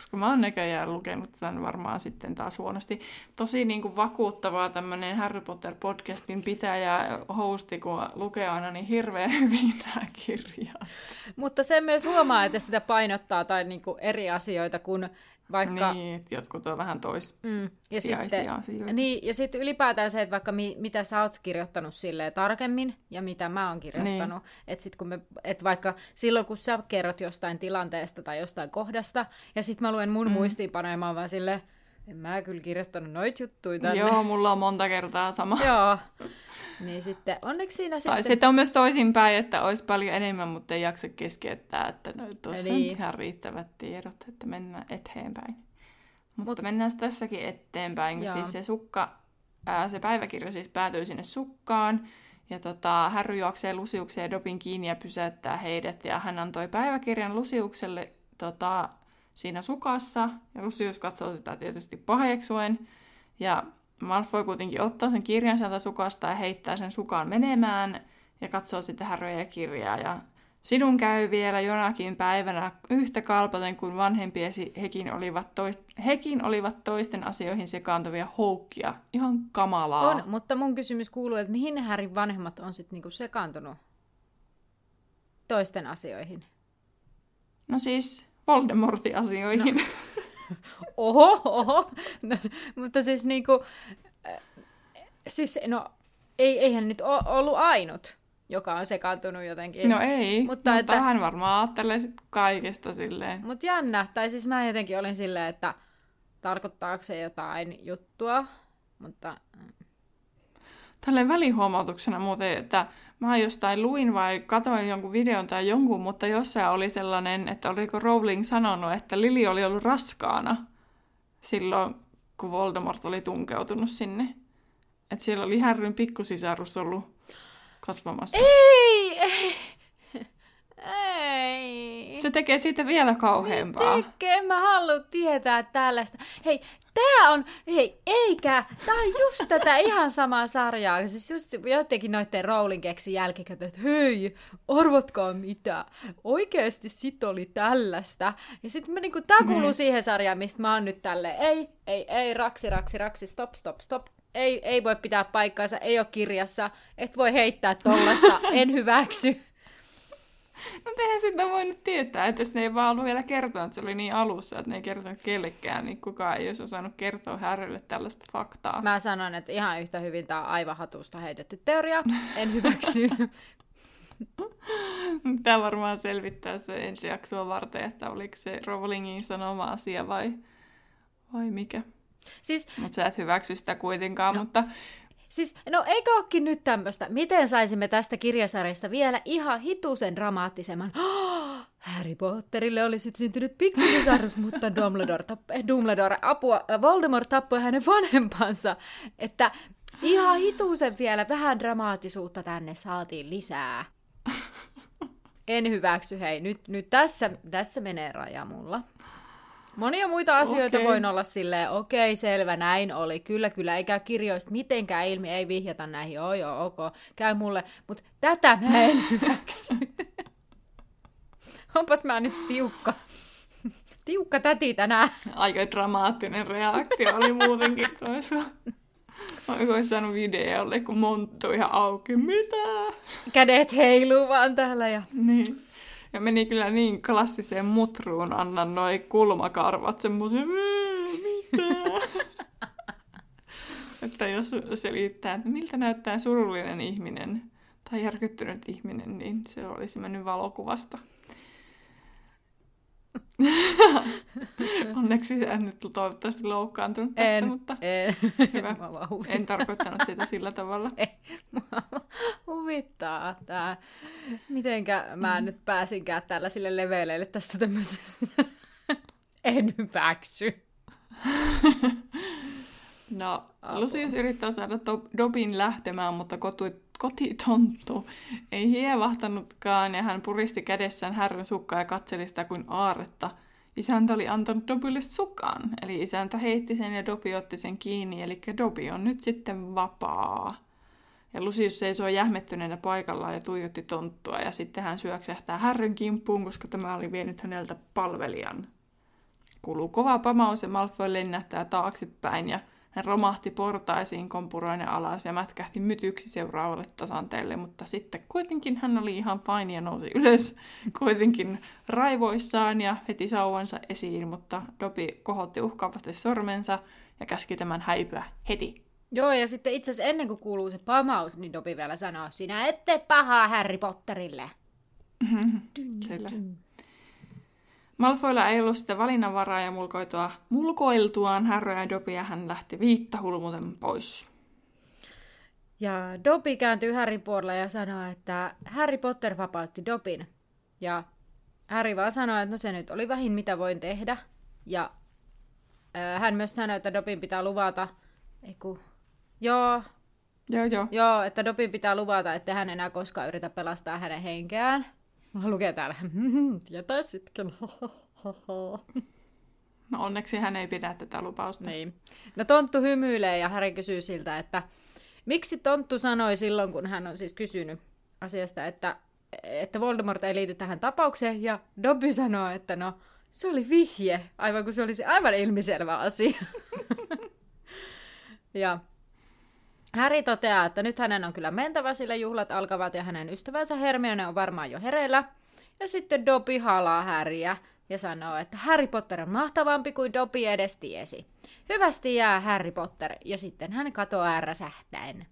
S1: Koska mä oon näköjään lukenut tämän varmaan sitten taas huonosti. Tosi niin kuin vakuuttavaa tämmönen Harry Potter-podcastin pitäjä hosti, kun lukee aina niin hirveän hyvin nämä kirjat.
S2: Mutta se myös huomaa, että sitä painottaa tai niinku eri asioita, kun vaikka...
S1: Niin, että jotkut on vähän tois
S2: Mm, ja sitten,
S1: asioita.
S2: niin, ja sitten ylipäätään se, että vaikka mi, mitä sä oot kirjoittanut silleen tarkemmin ja mitä mä oon kirjoittanut. Niin. Että sit kun me, et vaikka silloin kun sä kerrot jostain tilanteesta tai jostain kohdasta, ja sitten mä luen mun mm. muistiinpanoja, mä oon vaan silleen, en mä kyllä kirjoittanut noit juttuja tänne.
S1: Joo, mulla on monta kertaa sama.
S2: Joo. <laughs> Niin sitten, onneksi siinä
S1: Tai
S2: sitten...
S1: sitten on myös toisinpäin, että olisi paljon enemmän, mutta ei jaksa keskeyttää, että no, tuossa
S2: Niin.
S1: on ihan riittävät tiedot, että mennään eteenpäin. Mutta Mut, mennään tässäkin eteenpäin. kun
S2: Joo.
S1: Siis se sukka, ää, se päiväkirja siis päätyy sinne sukkaan, ja tota, Harry juoksee Lusiuksen ja Dobin kiinni ja pysäyttää heidät, ja hän antoi päiväkirjan Lusiukselle tota, siinä sukassa, ja Lusius katsoo sitä tietysti paheksuen, ja Malfoy kuitenkin ottaa sen kirjan sieltä sukasta ja heittää sen sukaan menemään ja katsoo sitten ja kirjaa. Ja sinun käy vielä jonakin päivänä yhtä kalpaten kuin vanhempiesi, hekin olivat, toist, hekin olivat toisten asioihin sekaantuvia houkkia. Ihan kamalaa.
S2: On, mutta mun kysymys kuuluu, että mihin Härin vanhemmat on sitten niinku sekaantunut toisten asioihin?
S1: No siis Voldemortin asioihin. No. <laughs> <laughs>
S2: Oho, oho. No, mutta siis niinku, äh, siis no, ei, eihän nyt ole ollut ainut, joka on sekaantunut jotenkin.
S1: No ei, mutta,
S2: Mutta
S1: mutta
S2: että-
S1: hän varmaan ajattelee sit kaikesta silleen.
S2: Mutta jännä, tai siis mä jotenkin olin silleen, että tarkoittaako se jotain juttua, mutta
S1: Tälleen välihuomautuksena muuten, että mä jostain luin vai katoin jonkun videon tai jonkun, mutta jossain oli sellainen, että oliko Rowling sanonut, että Lili oli ollut raskaana silloin, kun Voldemort oli tunkeutunut sinne. Että siellä oli Härryn pikkusisarus ollut kasvamassa.
S2: ei, ei, ei.
S1: Se tekee siitä vielä kauheampaa.
S2: Tekee, en mä halua tietää tällaista. Hei, tää on, hei, eikä, tää on just tätä ihan samaa sarjaa. Siis just jotenkin noitten Rowling keksi jälkikäteen, että hei, arvatkaa mitä, oikeesti sit oli tällaista. Ja sit mä niinku, tää kuuluu siihen sarjaan, mistä mä oon nyt tälleen, ei, ei, ei, raksi, raksi, raksi, stop, stop, stop. Ei, ei voi pitää paikkaansa, ei ole kirjassa, et voi heittää tollasta, en hyväksy. <laughs>
S1: No eihän sitä voinut tietää, että jos ne ei vaan ollut vielä kertonut, että se oli niin alussa, että ne ei kertonut kellekään, niin kukaan ei olisi osannut kertoa Härrylle tällaista faktaa.
S2: Mä sanon, että ihan yhtä hyvin tää on aivan hatusta heitetty teoria. En hyväksy. <laughs>
S1: Tämä varmaan selvittää se ensi jaksoa varten, että oliko se Rowlingin sanoma asia vai, vai mikä.
S2: siis,
S1: Mutta sä et hyväksy sitä kuitenkaan, no. mutta
S2: siis, no eikö ookin nyt tämmöstä? Miten saisimme tästä kirjasarjasta vielä ihan hitusen dramaattisemman? <gasps> Harry Potterille oli sitten syntynyt pikkusisarus, <laughs> mutta Dumbledore, tapp- eh, Dumbledore apua, äh, Voldemort tappoi hänen <laughs> vanhempansa. Että ihan hitusen vielä vähän dramaattisuutta tänne saatiin lisää. <laughs> En hyväksy, hei. Nyt, nyt tässä, tässä menee raja mulla. Monia muita asioita
S1: Okei.
S2: voin olla silleen, okei, selvä, näin oli. Kyllä, kyllä, ei käy kirjoista mitenkään ilmi, ei vihjata näihin, joo, joo, ok, käy mulle. Mutta tätä mä en hyväksy. <laughs> Onpas mä nyt tiukka. <laughs> Tiukka täti tänään.
S1: aika dramaattinen reaktio oli muutenkin toisella. Oliko saanut videolle, kun monttu ihan auki. Mitä?
S2: Kädet heiluu vaan täällä ja...
S1: Niin. Ja meni kyllä niin klassiseen mutruun, anna noi kulmakarvat semmoisen, mitä? <laughs> että jos selittää, että miltä näyttää surullinen ihminen tai järkyttynyt ihminen, niin se olisi mennyt valokuvasta. <laughs> Onneksi en nyt toivottavasti loukkaantunut tästä,
S2: En,
S1: mutta
S2: en. <laughs>
S1: hyvä. En tarkoittanut sitä sillä tavalla. <laughs>
S2: Mua huvittaa tää. Mitenkä mä nyt pääsinkään tällaisille leveleille tässä tämmöisessä. en hyväksy.
S1: No. Lucius yrittää saada Dobin lähtemään, mutta kotu- kotitonttu ei hievahtanutkaan ja hän puristi kädessään härryn sukkaa ja katseli sitä kuin aaretta. Isäntä oli antanut Dobille sukan, eli isäntä heitti sen ja Dobi otti sen kiinni, eli Dobi on nyt sitten vapaa. Ja Lucius seisoi jähmettyneenä paikallaan ja tuijotti tonttua, ja sitten hän syöksähtää härryn kimppuun, koska tämä oli vienyt häneltä palvelijan. Kuuluu kova pamaus ja Malfoy lennähtää taaksepäin ja hän romahti portaisiin kompuroinen alas ja mätkähti mytyksi seuraavalle tasanteelle, mutta sitten kuitenkin hän oli ihan paini ja nousi ylös, kuitenkin raivoissaan ja veti sauvansa esiin, mutta Dobi kohotti uhkaavasti sormensa ja käski tämän häipyä heti.
S2: Joo, ja sitten itse asiassa ennen kuin kuuluu se pamaus, niin Dobi vielä sanoo, sinä ette pahaa Harry Potterille.
S1: Kyllä. Malfoilla ei ollut sitä valinnanvaraa ja mulkoitua, mulkoiltuaan Harry ja Dobby ja hän lähti viitta hulmuten pois.
S2: Ja Dobby kääntyy Harry puolelle ja sanoo, että Harry Potter vapautti Dobin. Ja Harry vaan sanoo, että no se nyt oli vähin mitä voin tehdä. Ja ää, hän myös sanoi, että Dobin pitää luvata, eiku, joo,
S1: Joo, joo.
S2: joo, että Dobin pitää luvata, että hän enää koskaan yritä pelastaa hänen henkeään. Mä lukee täällä, <laughs> tietäisitkö?
S1: No onneksi hän ei pidä tätä lupausta.
S2: Niin. No Tonttu hymyilee ja Harry kysyy siltä, että miksi Tonttu sanoi silloin, kun hän on siis kysynyt asiasta, että, että Voldemort ei liity tähän tapaukseen, ja Dobby sanoo, että no, se oli vihje, aivan kun se olisi aivan ilmiselvä asia. <laughs> ja Harry toteaa, että nyt hänen on kyllä mentävä, sillä juhlat alkavat ja hänen ystävänsä Hermione on varmaan jo hereillä. Ja sitten Dobby halaa Harryä ja sanoo, että Harry Potter on mahtavampi kuin Dobby edes tiesi. Hyvästi jää Harry Potter, ja sitten hän katoaa räsähtäen.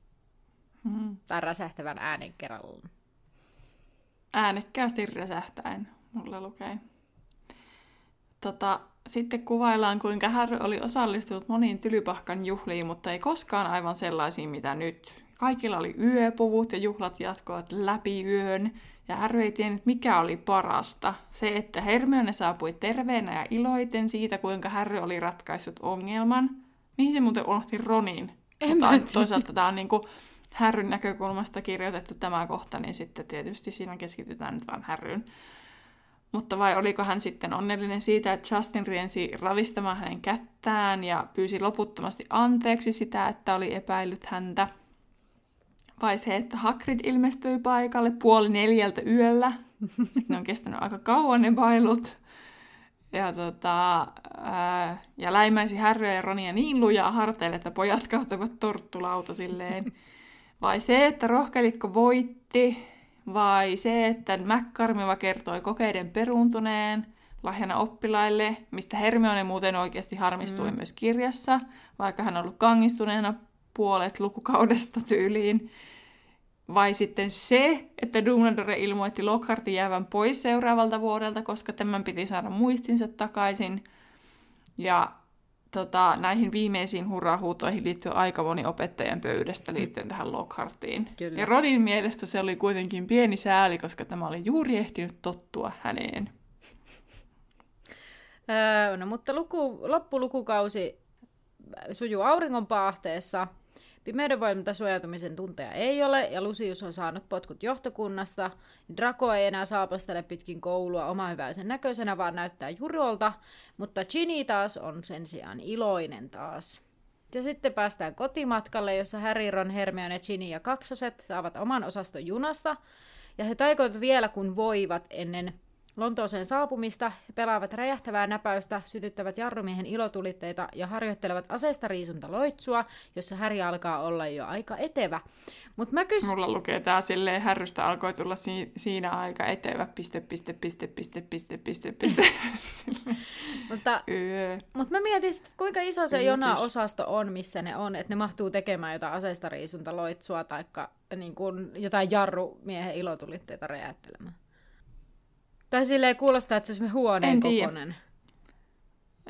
S1: Mm.
S2: Tai räsähtävän äänen kerrallaan.
S1: Äänekkäästi räsähtäen, mulla lukee. Tota, sitten kuvaillaan, kuinka Harry oli osallistunut moniin tylypahkan juhliin, mutta ei koskaan aivan sellaisiin, mitä nyt. Kaikilla oli yöpuvut ja juhlat jatkoivat läpi yön, ja Harry ei tiennyt, mikä oli parasta. Se, että Hermione saapui terveenä ja iloiten siitä, kuinka Harry oli ratkaissut ongelman. Mihin se muuten unohti Ronin?
S2: En
S1: Mutta
S2: tiedä.
S1: toisaalta tämä on niinku Härryn näkökulmasta kirjoitettu tämä kohta, niin sitten tietysti siinä keskitytään nyt vain Härryn. Mutta vai oliko hän sitten onnellinen siitä, että Justin riensi ravistamaan hänen kättään ja pyysi loputtomasti anteeksi sitä, että oli epäillyt häntä? Vai se, että Hagrid ilmestyi paikalle puoli neljältä yöllä? Ne on kestänyt aika kauan ne bailut. Ja, tota, ää, ja läimäisi Harryä ja Ronia niin lujaa harteille, että pojat kahtoivat torttulautosilleen. <laughs> Vai se, että rohkelikko voitti? Vai se, että McCarmiva kertoi kokeiden peruuntuneen lahjana oppilaille, mistä Hermione muuten oikeasti harmistui mm. myös kirjassa, vaikka hän on ollut kangistuneena puolet lukukaudesta tyyliin. Vai sitten se, että Dumbledore ilmoitti Lockhartin jäävän pois seuraavalta vuodelta, koska tämän piti saada muistinsa takaisin. Ja tota, näihin viimeisiin hurrahuutoihin liittyy aika moni opettajan pöydästä liittyen tähän Lockhartiin.
S2: Kyllä.
S1: Ja Rodin mielestä se oli kuitenkin pieni sääli, koska tämä oli juuri ehtinyt tottua häneen.
S2: Öö, no, mutta luku, loppulukukausi sujuu auringon paahteessa. Pimeyden voimalta suojautumisen tunteja ei ole, ja Lucius on saanut potkut johtokunnasta. Draco ei enää saapastele pitkin koulua omahyväisen näköisenä, vaan näyttää jurolta, mutta Ginny taas on sen sijaan iloinen taas. Ja sitten päästään kotimatkalle, jossa Harry, Ron, Hermione, Ginny ja kaksoset saavat oman osaston junasta, ja he taikoivat vielä kun voivat ennen Lontooseen saapumista, pelaavat räjähtävää näpäystä, sytyttävät jarrumiehen ilotulitteita ja harjoittelevat aseesta riisuntaloitsua, jossa Häri alkaa olla jo aika etevä. Mut mä kys...
S1: Mulla lukee tää silleen, härrystä alkoi tulla si- siinä aika etevä, piste, piste, piste, piste, piste, piste, piste. <laughs>
S2: mutta, mutta mä mietin, sit, kuinka iso se
S1: Yllätys.
S2: jona-osasto on, missä ne on, että ne mahtuu tekemään jotain aseesta riisuntaloitsua tai niin kuin jotain jarrumiehen ilotulitteita räjäyttelemään. Tai silleen kuulostaa, että se olisi huoneen
S1: En tiedä.
S2: kokoinen.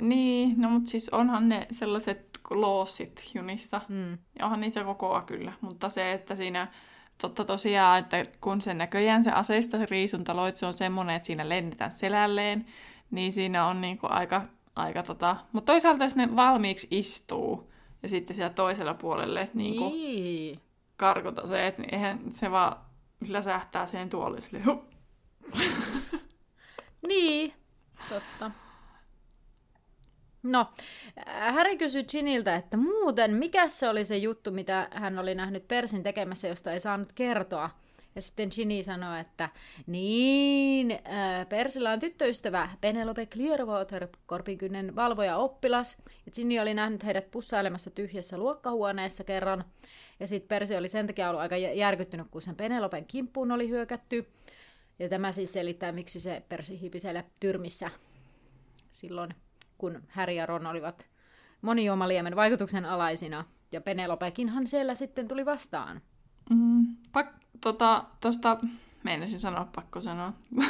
S1: Niin, no mutta siis onhan ne sellaiset loosit junissa.
S2: Mm.
S1: Ja onhan niissä kokoa kyllä, mutta se, että siinä totta tosiaan, että kun se näköjään se aseista se riisuntaloitsu on semmoinen, että siinä lennetään selälleen, niin siinä on niinku aika, aika tota... Mutta toisaalta jos ne valmiiksi istuu ja sitten siellä toisella puolelle niinku
S2: Niin.
S1: karkota se, että niin eihän se vaan läsähtää siihen tuoliin silleen.
S2: Niin, totta. No, äh, Harry kysyi Giniltä, että muuten, mikä se oli se juttu, mitä hän oli nähnyt Persin tekemässä, josta ei saanut kertoa. Ja sitten Ginny sanoi, että niin, äh, Persillä on tyttöystävä Penelope Clearwater, korpikynnen valvoja oppilas. Ja Ginny oli nähnyt heidät pussailemassa tyhjässä luokkahuoneessa kerran. Ja sitten Persi oli sen takia ollut aika jä- järkyttynyt, kun sen Penelopen kimppuun oli hyökätty. Ja tämä siis selittää, miksi se Persi hiipi siellä tyrmissä silloin, kun Harry ja Ron olivat monijuomaliemen vaikutuksen alaisina. Ja Penelopekinhan siellä sitten tuli vastaan.
S1: Mm, pak, tota, tosta, meinasin sanoa, pakko sanoa. <laughs>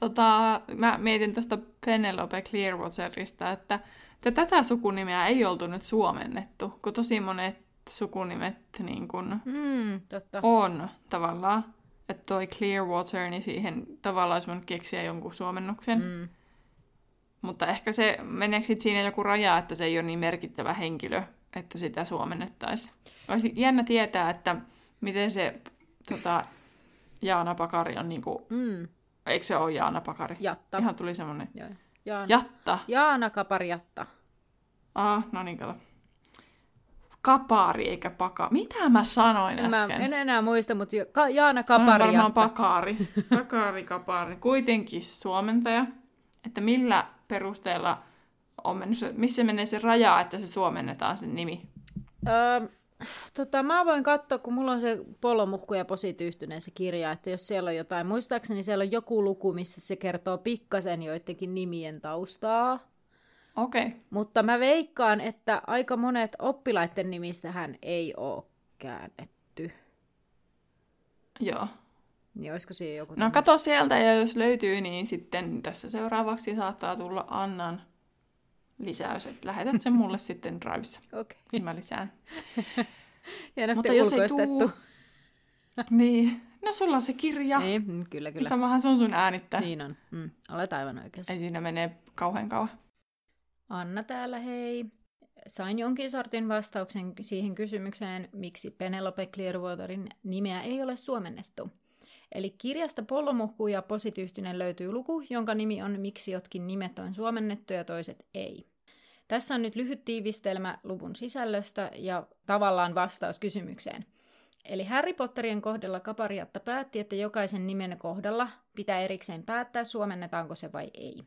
S1: tota, mä mietin tuosta Penelope Clearwaterista, että, että tätä sukunimeä ei oltu nyt suomennettu, kun tosi monet sukunimet niin kun
S2: Mm, totta.
S1: on tavallaan. Että toi Clearwater, niin siihen tavallaan olisi voinut keksiä jonkun suomennuksen.
S2: Mm.
S1: Mutta ehkä se, meneekö sit siinä joku raja, että se ei ole niin merkittävä henkilö, että sitä suomennettaisiin. Olisi jännä tietää, että miten se tota, Jaana Pakari on niinku,
S2: Mm.
S1: eikö se ole Jaana Pakari?
S2: Jatta.
S1: Ihan tuli semmonen.
S2: Joo. Jaana.
S1: Jatta.
S2: Jaana Kapariatta.
S1: Ah, no niin, kato. Kapari eikä paka. Mitä mä sanoin
S2: En, mä,
S1: äsken?
S2: en enää muista, mutta jo- Ka- Jaana
S1: Sanoin varmaan
S2: Kapariatta.
S1: pakari. <laughs> Pakari, kapari. Kuitenkin suomentaja. Että millä perusteella on mennyt se, missä menee se raja, että se suomennetaan sen nimi?
S2: Öö, tota, mä voin katsoa, kun mulla on se polomuhku ja posityyhtyneen se kirja, että jos siellä on jotain, muistaakseni siellä on joku luku, missä se kertoo pikkasen joidenkin nimien taustaa.
S1: Okei. Okay.
S2: Mutta mä veikkaan, että aika monet oppilaiden nimistähän ei ole käännetty.
S1: Joo.
S2: Niin olisiko siinä joku...
S1: No
S2: tämmönen-
S1: kato sieltä ja jos löytyy, niin sitten tässä seuraavaksi saattaa tulla Annan lisäys, että lähetät sen mulle sitten Drivessa. <laughs>
S2: Okei.
S1: Niin mä lisään. <laughs>
S2: Hienosti
S1: Mutta jos ei tuu... <laughs> Niin. No sulla on se kirja.
S2: Niin, kyllä, kyllä.
S1: Samahan se on sun äänittää.
S2: Niin on. Mm, olet aivan oikeassa.
S1: Ei siinä menee kauhean kauan.
S2: Anna täällä, hei. Sain jonkin sortin vastauksen siihen kysymykseen, miksi Penelope Clearwaterin nimeä ei ole suomennettu. Eli kirjasta Pollomuhku ja Posityyhtinen löytyy luku, jonka nimi on Miksi jotkin nimet on suomennettu ja toiset ei. Tässä on nyt lyhyt tiivistelmä luvun sisällöstä ja tavallaan vastaus kysymykseen. Eli Harry Potterien kohdalla Kapariatta päätti, että jokaisen nimen kohdalla pitää erikseen päättää, suomennetaanko se vai ei.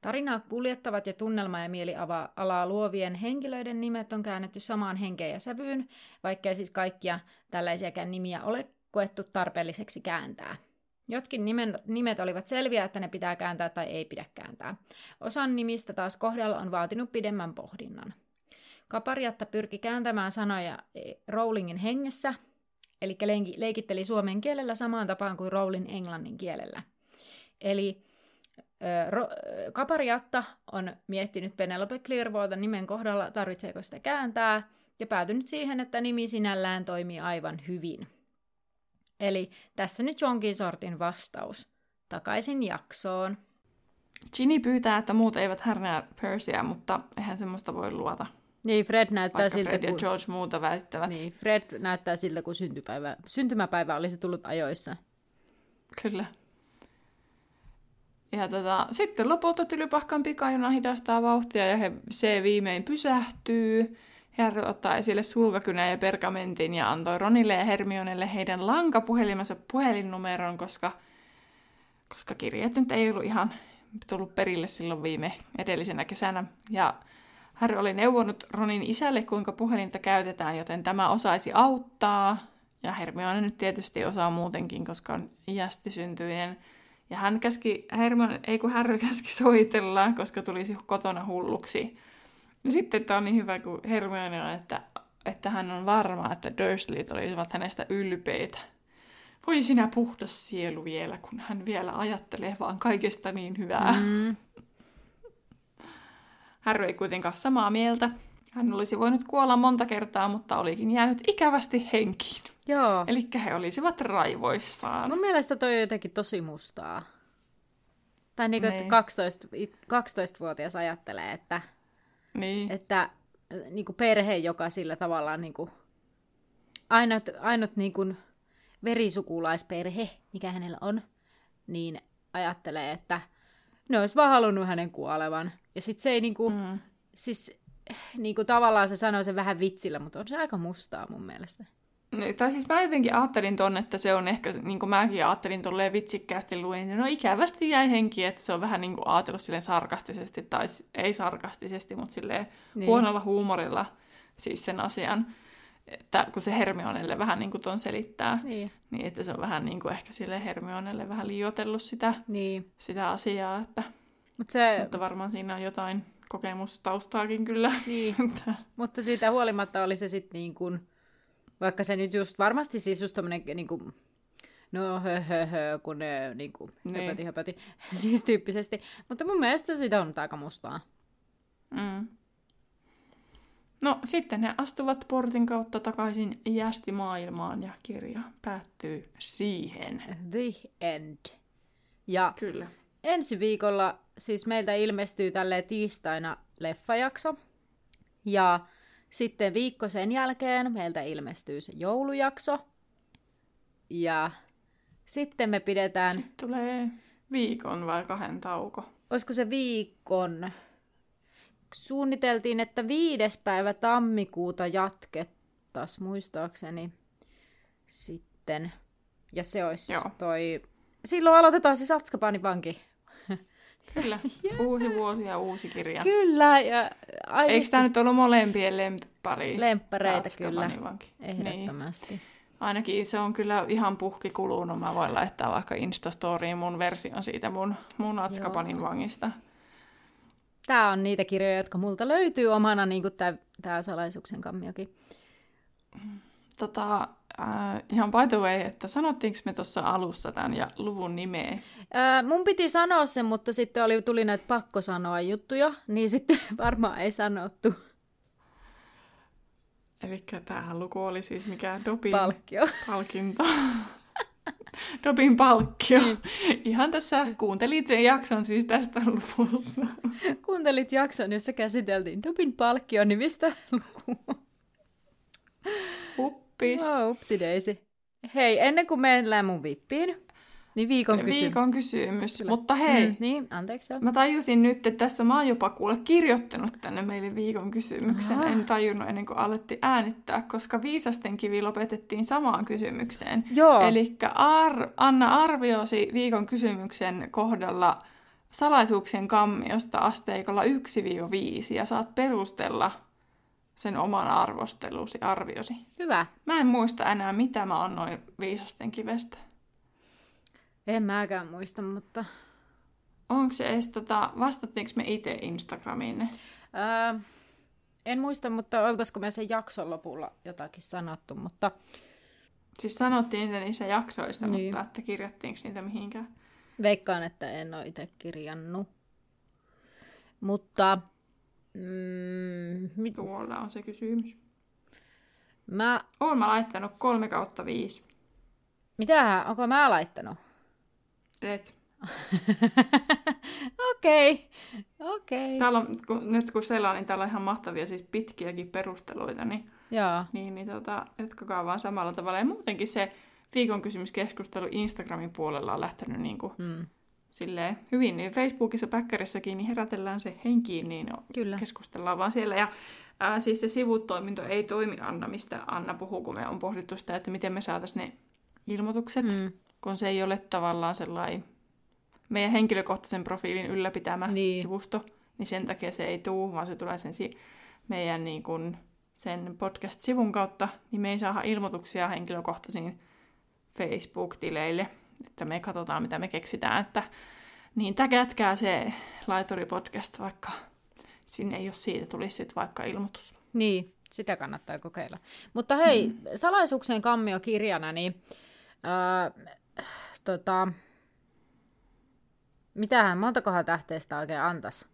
S2: Tarinaa kuljettavat ja tunnelma- ja mielialaa luovien henkilöiden nimet on käännetty samaan henkeen ja sävyyn, vaikkei siis kaikkia tällaisiakään nimiä ole koettu tarpeelliseksi kääntää. Jotkin nimen, nimet olivat selviä, että ne pitää kääntää tai ei pidä kääntää. Osan nimistä taas kohdalla on vaatinut pidemmän pohdinnan. Kapariatta pyrki kääntämään sanoja e, Rowlingin hengessä, eli leikitteli suomen kielellä samaan tapaan kuin Rowling englannin kielellä. Eli Ro- Kapariatta on miettinyt Penelope Clearwater nimen kohdalla, tarvitseeko sitä kääntää, ja päätynyt siihen, että nimi sinällään toimii aivan hyvin. Eli tässä nyt jonkin sortin vastaus. Takaisin jaksoon.
S1: Ginny pyytää, että muut eivät härnää Percyä, mutta eihän semmoista voi luota.
S2: Niin, Fred näyttää
S1: Vaikka
S2: siltä,
S1: Fred ja
S2: kun...
S1: George muuta väittävät.
S2: Niin, Fred näyttää siltä, kun syntypäivä... syntymäpäivä olisi tullut ajoissa.
S1: Kyllä. Ja tota, sitten lopulta Tylypahkan pikajuna hidastaa vauhtia ja he, se viimein pysähtyy. Harry ottaa esille sulkakynän ja pergamentin ja antoi Ronille ja Hermionelle heidän lankapuhelimensa puhelinnumeron, koska koska kirjeet nyt ei ollut ihan tullut perille silloin viime edellisenä kesänä. Ja Harry oli neuvonut Ronin isälle, kuinka puhelinta käytetään, joten tämä osaisi auttaa. Ja Hermione nyt tietysti osaa muutenkin, koska on iästi syntyinen. Ja hän käski, Hermione, ei kun Harry käski soitella, koska tulisi kotona hulluksi. Ja sitten tämä on niin hyvä, kun Hermione on, että, että hän on varma, että Dursleyt olisivat hänestä ylpeitä. Voi sinä puhdas sielu vielä, kun hän vielä ajattelee vaan kaikesta niin hyvää. Mm. Harry ei kuitenkaan samaa mieltä. Hän olisi voinut kuolla monta kertaa, mutta olikin jäänyt ikävästi henkiin.
S2: Joo.
S1: Eli he olisivat raivoissaan.
S2: Mun mielestä toi on jotenkin tosi mustaa. Tai niin kuin, että
S1: Niin.
S2: 12, 12-vuotias ajattelee, että,
S1: Niin.
S2: että äh, niin kuin perhe, joka sillä tavalla niin kuin, ainut, ainut niin kuin verisukulaisperhe, mikä hänellä on, niin ajattelee, että ne olisi vaan halunnut hänen kuolevan. Ja sitten se ei niin kuin,
S1: Mm.
S2: siis niin kuin tavallaan se sanoo sen vähän vitsillä, mutta on se aika mustaa mun mielestä.
S1: Niin, Tai siis mä jotenkin ajattelin ton, että se on ehkä, niin kuin mäkin ajattelin tolleen vitsikkäästi luin, no ikävästi jäi henki, että se on vähän niin kuin ajatellut silleen sarkastisesti, tai ei sarkastisesti, mutta silleen
S2: Niin.
S1: huonolla huumorilla siis sen asian, että kun se Hermionelle vähän niin kuin ton selittää,
S2: Niin.
S1: niin että se on vähän niin kuin ehkä sille Hermionelle vähän liioitellut sitä,
S2: Niin.
S1: sitä asiaa, että,
S2: Mut se,
S1: mutta varmaan siinä on jotain kokemustaustaakin kyllä.
S2: niin. <laughs> Mutta siitä huolimatta oli se sitten niin kuin, vaikka se nyt just varmasti siis just tommonen niin kuin, no hö, hö, hö, kun ne niin kuin,
S1: Niin.
S2: höpöti höpöti, <laughs> siis tyyppisesti. Mutta mun mielestä siitä on aika mustaa.
S1: Mm. No sitten he astuvat portin kautta takaisin jästimaailmaan ja kirja päättyy siihen.
S2: The end. Ja
S1: Kyllä.
S2: ensi viikolla siis meiltä ilmestyy tälle tiistaina leffajakso. Ja sitten viikko sen jälkeen meiltä ilmestyy se joulujakso. Ja sitten me pidetään,
S1: Sitten tulee viikon vai kahden tauko.
S2: olisiko se viikon, suunniteltiin, että viides päivä tammikuuta jatkettaisiin muistaakseni sitten. Ja se olisi
S1: Joo.
S2: toi, silloin aloitetaan se Satskapanin vanki.
S1: Kyllä. <laughs> Uusi vuosi ja uusi kirja.
S2: Kyllä, ja ai
S1: Eikö tämä nyt ollut molempien lemppari?
S2: Lemppareita kyllä.
S1: Niin.
S2: ehdottomasti.
S1: Ainakin se on kyllä ihan puhki kulunut. Mä voin laittaa vaikka Instastoriin mun version siitä mun, mun Azkabanin
S2: Joo.
S1: vangista.
S2: Tämä on niitä kirjoja, jotka multa löytyy omana, niin kuin tämä salaisuuksien kammiokin.
S1: Tota, äh, ihan by the way, että sanottiinko me tuossa alussa tämän ja luvun nimeä?
S2: Ää, mun piti sanoa sen, mutta sitten oli, tuli näitä pakko sanoa juttuja, niin sitten <laughs> varmaan ei sanottu
S1: Eli tämähän luku oli siis mikä Dobin
S2: palkkio. <laughs>
S1: palkinto. Dobin palkkio. Ihan tässä kuuntelit sen jakson siis tästä luvusta.
S2: Kuuntelit jakson, jossa käsiteltiin Dobin palkkio nimistä lukua.
S1: Huppis.
S2: Oh, upsideisi. Hei, ennen kuin mennään mun vippiin, niin viikon kysymys.
S1: Viikon kysymys.
S2: Kyllä.
S1: Mutta hei,
S2: Mm, niin, anteeksi.
S1: Mä tajusin nyt, että tässä mä oon jopa kuule kirjoittanut tänne meille viikon kysymyksen.
S2: Aha.
S1: En tajunnut ennen kuin alettiin äänittää, koska viisasten kivi lopetettiin samaan kysymykseen.
S2: Joo.
S1: Eli ar- anna arviosi viikon kysymyksen kohdalla salaisuuksien kammiosta asteikolla 1-5 ja saat perustella sen oman arvostelusi, arviosi.
S2: Hyvä.
S1: Mä en muista enää, mitä mä annoin viisasten kivestä.
S2: En mäkään muista, mutta...
S1: Onko se edes, tota, vastattiinko me itse Instagramiin ne?
S2: Ää, en muista, mutta oltaisiko me sen jakson lopulla jotakin sanottu, mutta
S1: Siis sanottiin se niissä jaksoissa,
S2: Niin.
S1: mutta että kirjattiinko niitä mihinkään.
S2: veikkaan, että en ole itse kirjannut. Mutta mm, mit,
S1: Tuolla on se kysymys.
S2: mä,
S1: Oon mä laittanut kolme kautta viisi.
S2: mitä, onko mä laittanut?
S1: Et. <laughs>
S2: Okei, okei.
S1: Täällä on, kun, nyt kun selaan, niin täällä on ihan mahtavia siis pitkiäkin perusteluita, niin,
S2: Joo,
S1: niin, niin tota, jatkakaa vaan samalla tavalla. Ja muutenkin se viikon kysymyskeskustelu Instagramin puolella on lähtenyt niin kuin,
S2: mm,
S1: silleen hyvin, niin Facebookissa, Päkkärissäkin, niin herätellään se henkiin, niin
S2: kyllä.
S1: keskustellaan vaan siellä. Ja ää, siis se sivutoiminto ei toimi, Anna, mistä Anna puhuu, kun me on pohdittu sitä, että miten me saataisiin ne ilmoitukset, mm. Kun se ei ole tavallaan sellainen meidän henkilökohtaisen profiilin ylläpitämä
S2: Niin.
S1: niin. sivusto, niin sen takia se ei tuu, vaan se tulee sen si- meidän niin kun, sen podcast-sivun kautta, niin me ei saada ilmoituksia henkilökohtaisiin Facebook-tileille, että me katsotaan, mitä me keksitään, että niin täkätkää se Laituri-podcast, vaikka sinne ei ole siitä tulisi sit vaikka ilmoitus.
S2: Niin, sitä kannattaa kokeilla. Mutta hei, mm. salaisuuksien kammio kirjana, niin ää, tota, mitähän, montakohan tähteistä oikein antas?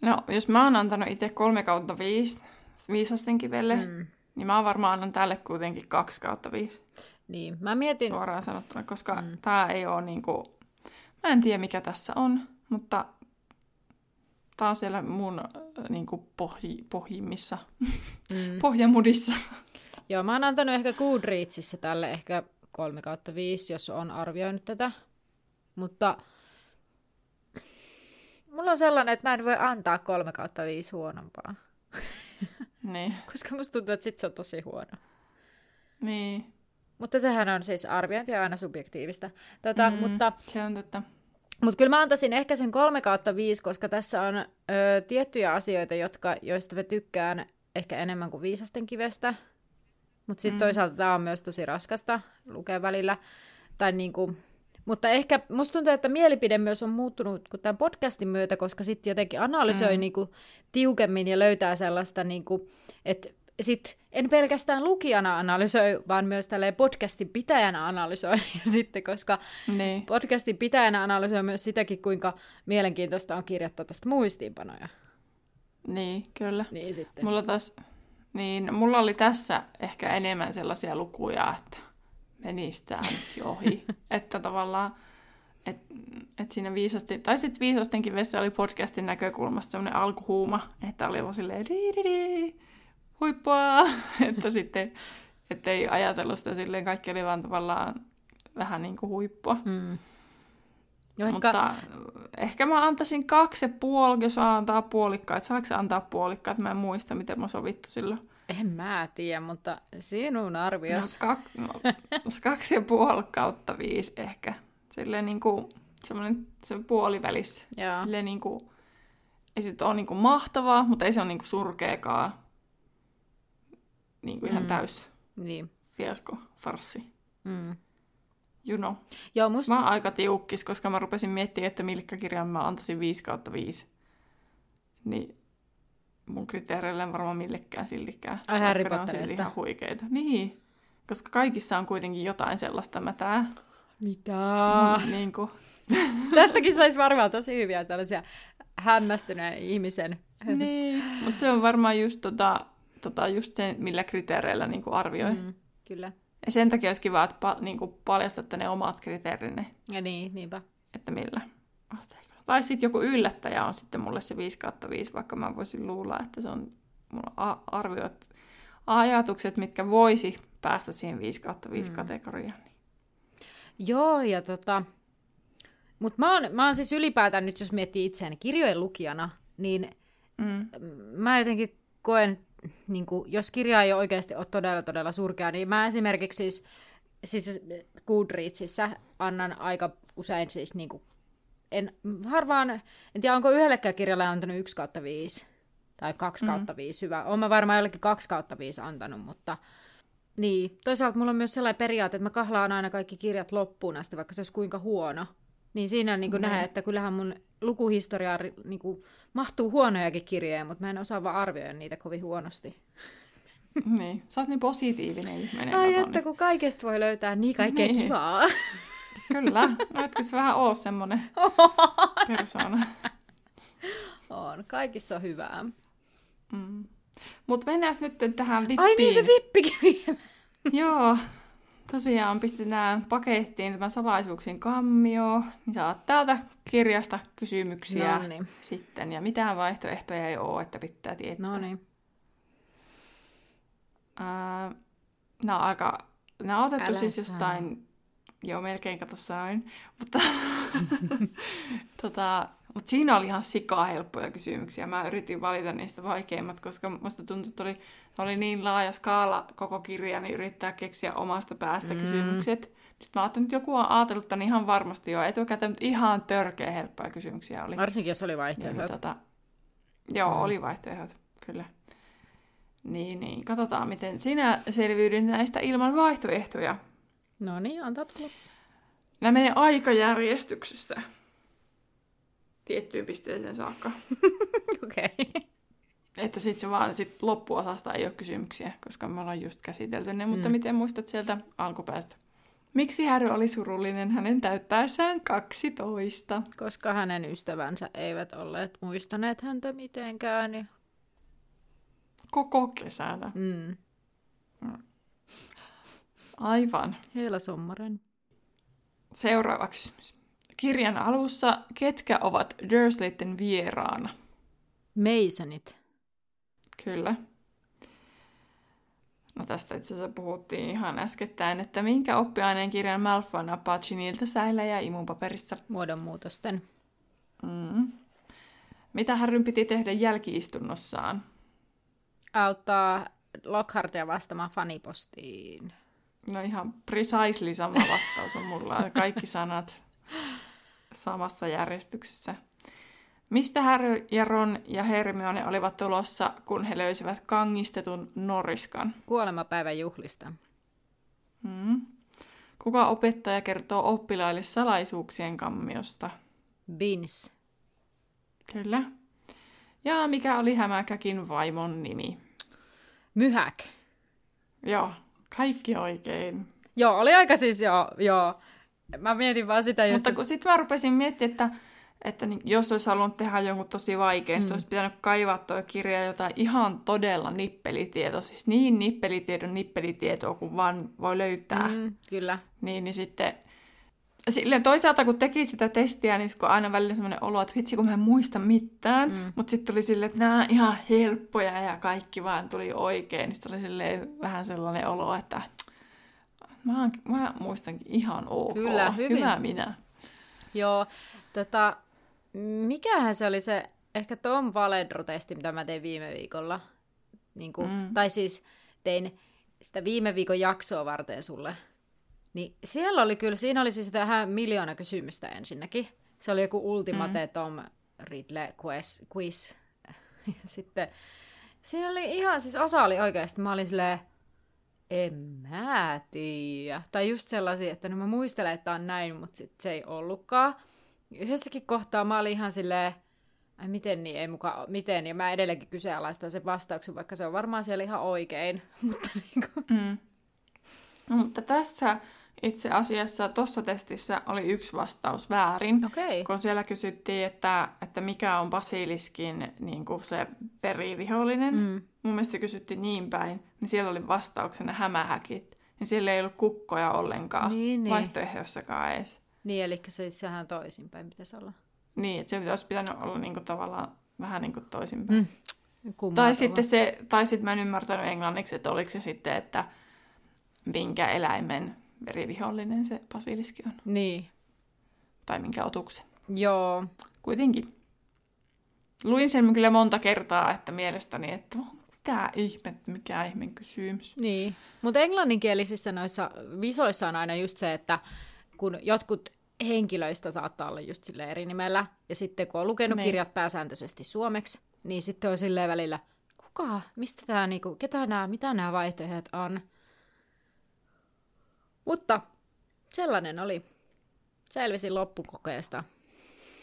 S1: No, jos mä oon antanut itse 3 kautta 5 viisasten kivelle, mm. Niin mä varmaan annan tälle kuitenkin 2 kautta 5
S2: Niin, mä mietin,
S1: suoraan sanottuna, koska mm. tää ei oo niinku... Mä en tiedä mikä tässä on, mutta tää on siellä mun äh, niinku pohji, pohjimmissa,
S2: mm, <laughs>
S1: pohjamudissa.
S2: joo, mä oon antanut ehkä Goodreadsissa tälle ehkä 3 kautta 5, jos on arvioinut tätä. Mutta mulla on sellainen, että mä en voi antaa 3 kautta 5 huonompaa. <laughs>
S1: niin,
S2: Koska musta tuntuu, että sit se on tosi huono.
S1: niin.
S2: Mutta sehän on siis arviointi aina subjektiivista. Tota, mm. mutta,
S1: Se on totta.
S2: mutta kyllä mä antaisin ehkä sen 3 kautta 5, koska tässä on ö, tiettyjä asioita, jotka, joista mä tykkään ehkä enemmän kuin viisasten kivestä. Mutta sitten mm. toisaalta tämä on myös tosi raskasta lukea välillä. Tai niinku, mutta ehkä musta tuntuu, että mielipide myös on muuttunut kun tämän podcastin myötä, koska sitten jotenkin analysoi mm. niinku tiukemmin ja löytää sellaista, niinku, että sit en pelkästään lukijana analysoi, vaan myös podcastin pitäjänä analysoi <laughs> sitten, koska
S1: Niin.
S2: podcastin pitäjänä analysoi myös sitäkin, kuinka mielenkiintoista on kirjoittaa tästä muistiinpanoja.
S1: Niin, kyllä.
S2: Niin sitten.
S1: Mulla taas, niin mulla oli tässä ehkä enemmän sellaisia lukuja, että menis tää nyt jo ohi. <laughs> että tavallaan, että et siinä viisasti, tai sitten viisastenkin vessa oli podcastin näkökulmasta semmoinen alkuhuuma, että oli vaan silleen di, di, di, huippua, <laughs> että sitten, että ei ajatellut sitä silleen, kaikki oli vaan tavallaan vähän niin kuin huippua.
S2: Mm. Joo, ehkä,
S1: Mutta ehkä mä antaisin kaksi ja puoli, jos antaa puolikkaat. Saako se antaa puolikkaat? Mä en muista, miten mä sovittu silloin.
S2: En mä tiedä, mutta sinun
S1: No,
S2: arvios.
S1: kak, no, kaksi ja puoli kautta viisi ehkä. Silleen niin kuin, semmoinen se puolivälissä.
S2: Joo.
S1: Silleen niin kuin, ei sit ole niin kuin mahtavaa, mutta ei se ole niin kuin surkeakaan. Niin kuin ihan
S2: Mm.
S1: täys
S2: Niin.
S1: fiasko, farssi.
S2: Mm.
S1: You know.
S2: Joo, musta...
S1: Mä oon aika tiukkis, koska mä rupesin miettimään, että milkä kirjan mä antaisin 5 kautta 5. Niin mun kriteereillä en varmaan millekään siltikään.
S2: Ai, Harry Potterista.
S1: ihan huikeita. Niin, koska kaikissa on kuitenkin jotain sellaista mätää.
S2: Mitä?
S1: Mm, niin kuin, <laughs>
S2: Tästäkin saisi varmaan tosi hyviä tällaisia hämmästyneen ihmisen.
S1: niin, mutta se on varmaan just, tota, tota, just sen, millä kriteereillä niin kuin arvioi. Mm.
S2: Mm, kyllä.
S1: Ja sen takia olisi kiva, että pa, niin kuin paljastatte ne omat kriteerinne,
S2: Ja niin, niinpä.
S1: että millä asteikolla. Tai sitten joku yllättäjä on sitten mulle se 5 kautta 5, vaikka mä voisin luulla, että se on mulla arviot, ajatukset, mitkä voisi päästä siihen 5 kautta 5
S2: Mm.
S1: kategoriaan.
S2: Joo, ja tota... Mutta mä oon, mä oon siis ylipäätään nyt, jos miettii itseäni kirjojen lukijana, niin
S1: Mm.
S2: mä jotenkin koen, niin kuin, jos kirja ei oikeasti ole todella, todella surkea, niin mä esimerkiksi siis, siis Goodreadsissa annan aika usein siis niin en, harvaan, en tiedä onko yhdellekään kirjalle antanut 1 kautta 5 tai 2
S1: Mm.
S2: kautta 5 hyvä. Oon mä varmaan jollekin 2 kautta 5 antanut, mutta niin. Toisaalta mulla on myös sellainen periaate, että mä kahlaan aina kaikki kirjat loppuun asti, vaikka se olisi kuinka huono. Niin siinä niin
S1: Niin.
S2: nähdään, että kyllähän mun lukuhistoriaan niin kuin, mahtuu huonojakin kirjoja, mutta mä en osaa vaan arvioida niitä kovin huonosti.
S1: niin. Sä oot niin positiivinen ihminen.
S2: Ai että kun kaikesta voi löytää niin kaikkea
S1: Niin.
S2: kivaa.
S1: Kyllä. Etkö sä vähän oo semmonen <laughs> persoona.
S2: on, kaikissa on hyvää.
S1: Mm. Mutta mennään nyt tähän vippiin.
S2: Ai niin, se vippikin vielä. <laughs>
S1: Joo, tosiaan pistetään pakettiin tämä salaisuuksien kammio, niin saat täältä kirjasta kysymyksiä
S2: No niin.
S1: sitten, ja mitään vaihtoehtoja ei ole, että pitää tietää.
S2: No niin.
S1: Ää, nämä on aika, nämä on otettu
S2: Älä
S1: siis jostain, joo melkein kato sain, mutta <laughs> tota, Mutta siinä oli ihan sikaa helppoja kysymyksiä. Mä yritin valita niistä vaikeimmat, koska musta tuntui, että oli, oli niin laaja skaala koko kirja, niin yrittää keksiä omasta päästä mm. kysymykset. Sitten mä ajattelin, että joku on ajatellut tämän ihan varmasti jo etukäteen, mutta ihan törkeä helppoja kysymyksiä oli.
S2: Varsinkin, jos oli vaihtoehdot.
S1: Niin, tota, joo, mm. oli vaihtoehdot, kyllä. Niin, niin. Katsotaan, miten sinä selviydyn näistä ilman vaihtoehtoja.
S2: No niin, antaa tulla.
S1: Nämä menee aikajärjestyksessä tiettyyn pisteeseen saakka. <laughs>
S2: Okei. Okay.
S1: Että sitten se vaan sit loppuosasta ei ole kysymyksiä, koska me ollaan just käsitelty ne, mutta mm. miten muistat sieltä alkupäästä? Miksi Harry oli surullinen hänen täyttäessään 12?
S2: Koska hänen ystävänsä eivät olleet muistaneet häntä mitenkään. Niin...
S1: Koko kesänä.
S2: Mm.
S1: Mm. Aivan.
S2: Heillä sommaren.
S1: Seuraava kysymys. Kirjan alussa, ketkä ovat Dursleyten vieraana?
S2: Masonit.
S1: Kyllä. No tästä itse asiassa puhuttiin ihan äskettäin, että minkä oppiaineen kirjan Malfoy nappaa Giniltä säillä ja imupaperissa.
S2: Muodonmuutosten.
S1: Mm. Mitä Harryn piti tehdä jälkiistunnossaan?
S2: Auttaa Lockhartia vastaamaan fanipostiin.
S1: No ihan precisely sama vastaus on mulla. <laughs> Kaikki sanat samassa järjestyksessä. Mistä Harry ja Ron ja Hermione olivat tulossa, kun he löysivät kangistetun noriskan?
S2: Kuolemapäivän juhlista.
S1: Hmm. Kuka opettaja kertoo oppilaille salaisuuksien kammiosta?
S2: Bins.
S1: Kyllä. Ja mikä oli hämäkäkin vaimon nimi?
S2: Myhäk.
S1: Joo, kaikki oikein.
S2: Joo, oli aika siis joo, joo. Mä mietin vaan sitä
S1: just... Mutta kun sitten mä rupesin miettimään, että, että niin, jos olisi halunnut tehdä jonkun tosi vaikean, mm. olisi pitänyt kaivaa tuo kirja jotain ihan todella nippelitieto, siis niin nippelitiedon nippelitietoa kuin vaan voi löytää.
S2: Mm, kyllä.
S1: Niin, niin sitten Silleen toisaalta kun teki sitä testiä, niin kun aina välillä semmoinen olo, että vitsi kun mä en muista mitään, mm. mutta sitten tuli silleen, että nämä on ihan helppoja ja kaikki vaan tuli oikein, niin sitten oli silleen vähän sellainen olo, että mä, mä muistankin ihan ok.
S2: Kyllä, hyvin.
S1: Hyvä minä.
S2: Joo, tota, mikähän se oli se, ehkä Tom Valedro-testi, mitä mä tein viime viikolla. Niin kuin, mm. Tai siis tein sitä viime viikon jaksoa varten sulle niin siellä oli kyllä, siinä oli siis tähän miljoona kysymystä ensinnäkin. Se oli joku Ultimate mm. Tom Riddle quiz. quiz. <laughs> Ja sitten siinä oli ihan, siis osa oli oikeasti, mä olin silleen, en mä tiedä. Tai just sellaisia, että no mä muistelen, että on näin, mutta sit se ei ollutkaan. Yhdessäkin kohtaa mä olin ihan silleen, ai miten niin, ei muka, miten, ja mä edelleenkin kyseenalaistan sen vastauksen, vaikka se on varmaan siellä ihan oikein. <laughs> mutta niin kuin...
S1: mm. no, mutta tässä itse asiassa tuossa testissä oli yksi vastaus väärin,
S2: okay.
S1: kun siellä kysyttiin, että, että mikä on basiliskin niin kuin se perivihollinen. Mm. Mun mielestä se kysyttiin niin päin, niin siellä oli vastauksena hämähäkit. Niin siellä ei ollut kukkoja ollenkaan niin, niin. vaihtoehdossakaan edes.
S2: Niin, eli se, sehän toisinpäin pitäisi olla.
S1: Niin, että se pitäisi pitänyt olla niin kuin tavallaan vähän niin kuin toisinpäin. Mm. Tai sitten se, tai sitten mä en ymmärtänyt englanniksi, että oliko se sitten, että minkä eläimen verivihollinen se basiliski on.
S2: Niin.
S1: Tai minkä otuksen.
S2: Joo.
S1: Kuitenkin. Luin sen kyllä monta kertaa, että mielestäni, että mitä ihme, mikä ihmeen kysymys.
S2: Niin, mutta englanninkielisissä noissa visoissa on aina just se, että kun jotkut henkilöistä saattaa olla just sille eri nimellä, ja sitten kun on lukenut niin. kirjat pääsääntöisesti suomeksi, niin sitten on silleen välillä, kuka, mistä tämä, niinku, ketä nämä, mitä nämä vaihtoehdot on. Mutta sellainen oli. Selvisin loppukokeesta.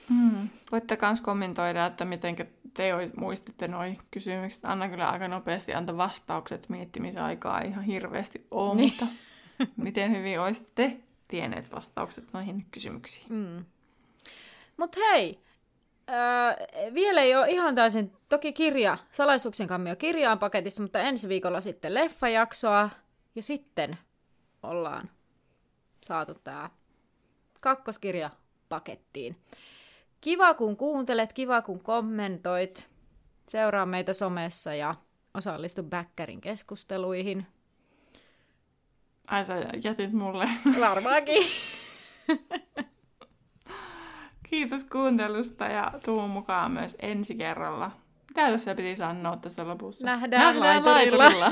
S1: Mm. Voitte myös kommentoida, että miten te muistitte nuo kysymykset. Anna kyllä aika nopeasti anta vastaukset. Miettimisaikaa ihan hirveästi ole, niin. mutta <laughs> miten hyvin olisitte tienneet vastaukset noihin kysymyksiin.
S2: Mm. Mutta hei, äh, vielä ei ole ihan täysin, toki kirja, salaisuuksien kammio kirjaan paketissa, mutta ensi viikolla sitten leffajaksoa ja sitten ollaan saatu tämä kakkoskirja pakettiin. Kiva kun kuuntelet, kiva kun kommentoit. Seuraa meitä somessa ja osallistu Bäkkärin keskusteluihin.
S1: Ai sä jätit mulle.
S2: Varmaankin. <laughs>
S1: Kiitos kuuntelusta ja tuu mukaan myös ensi kerralla. Mitä tässä piti sanoa tässä lopussa?
S2: Nähdään, Nähdään laiturilla.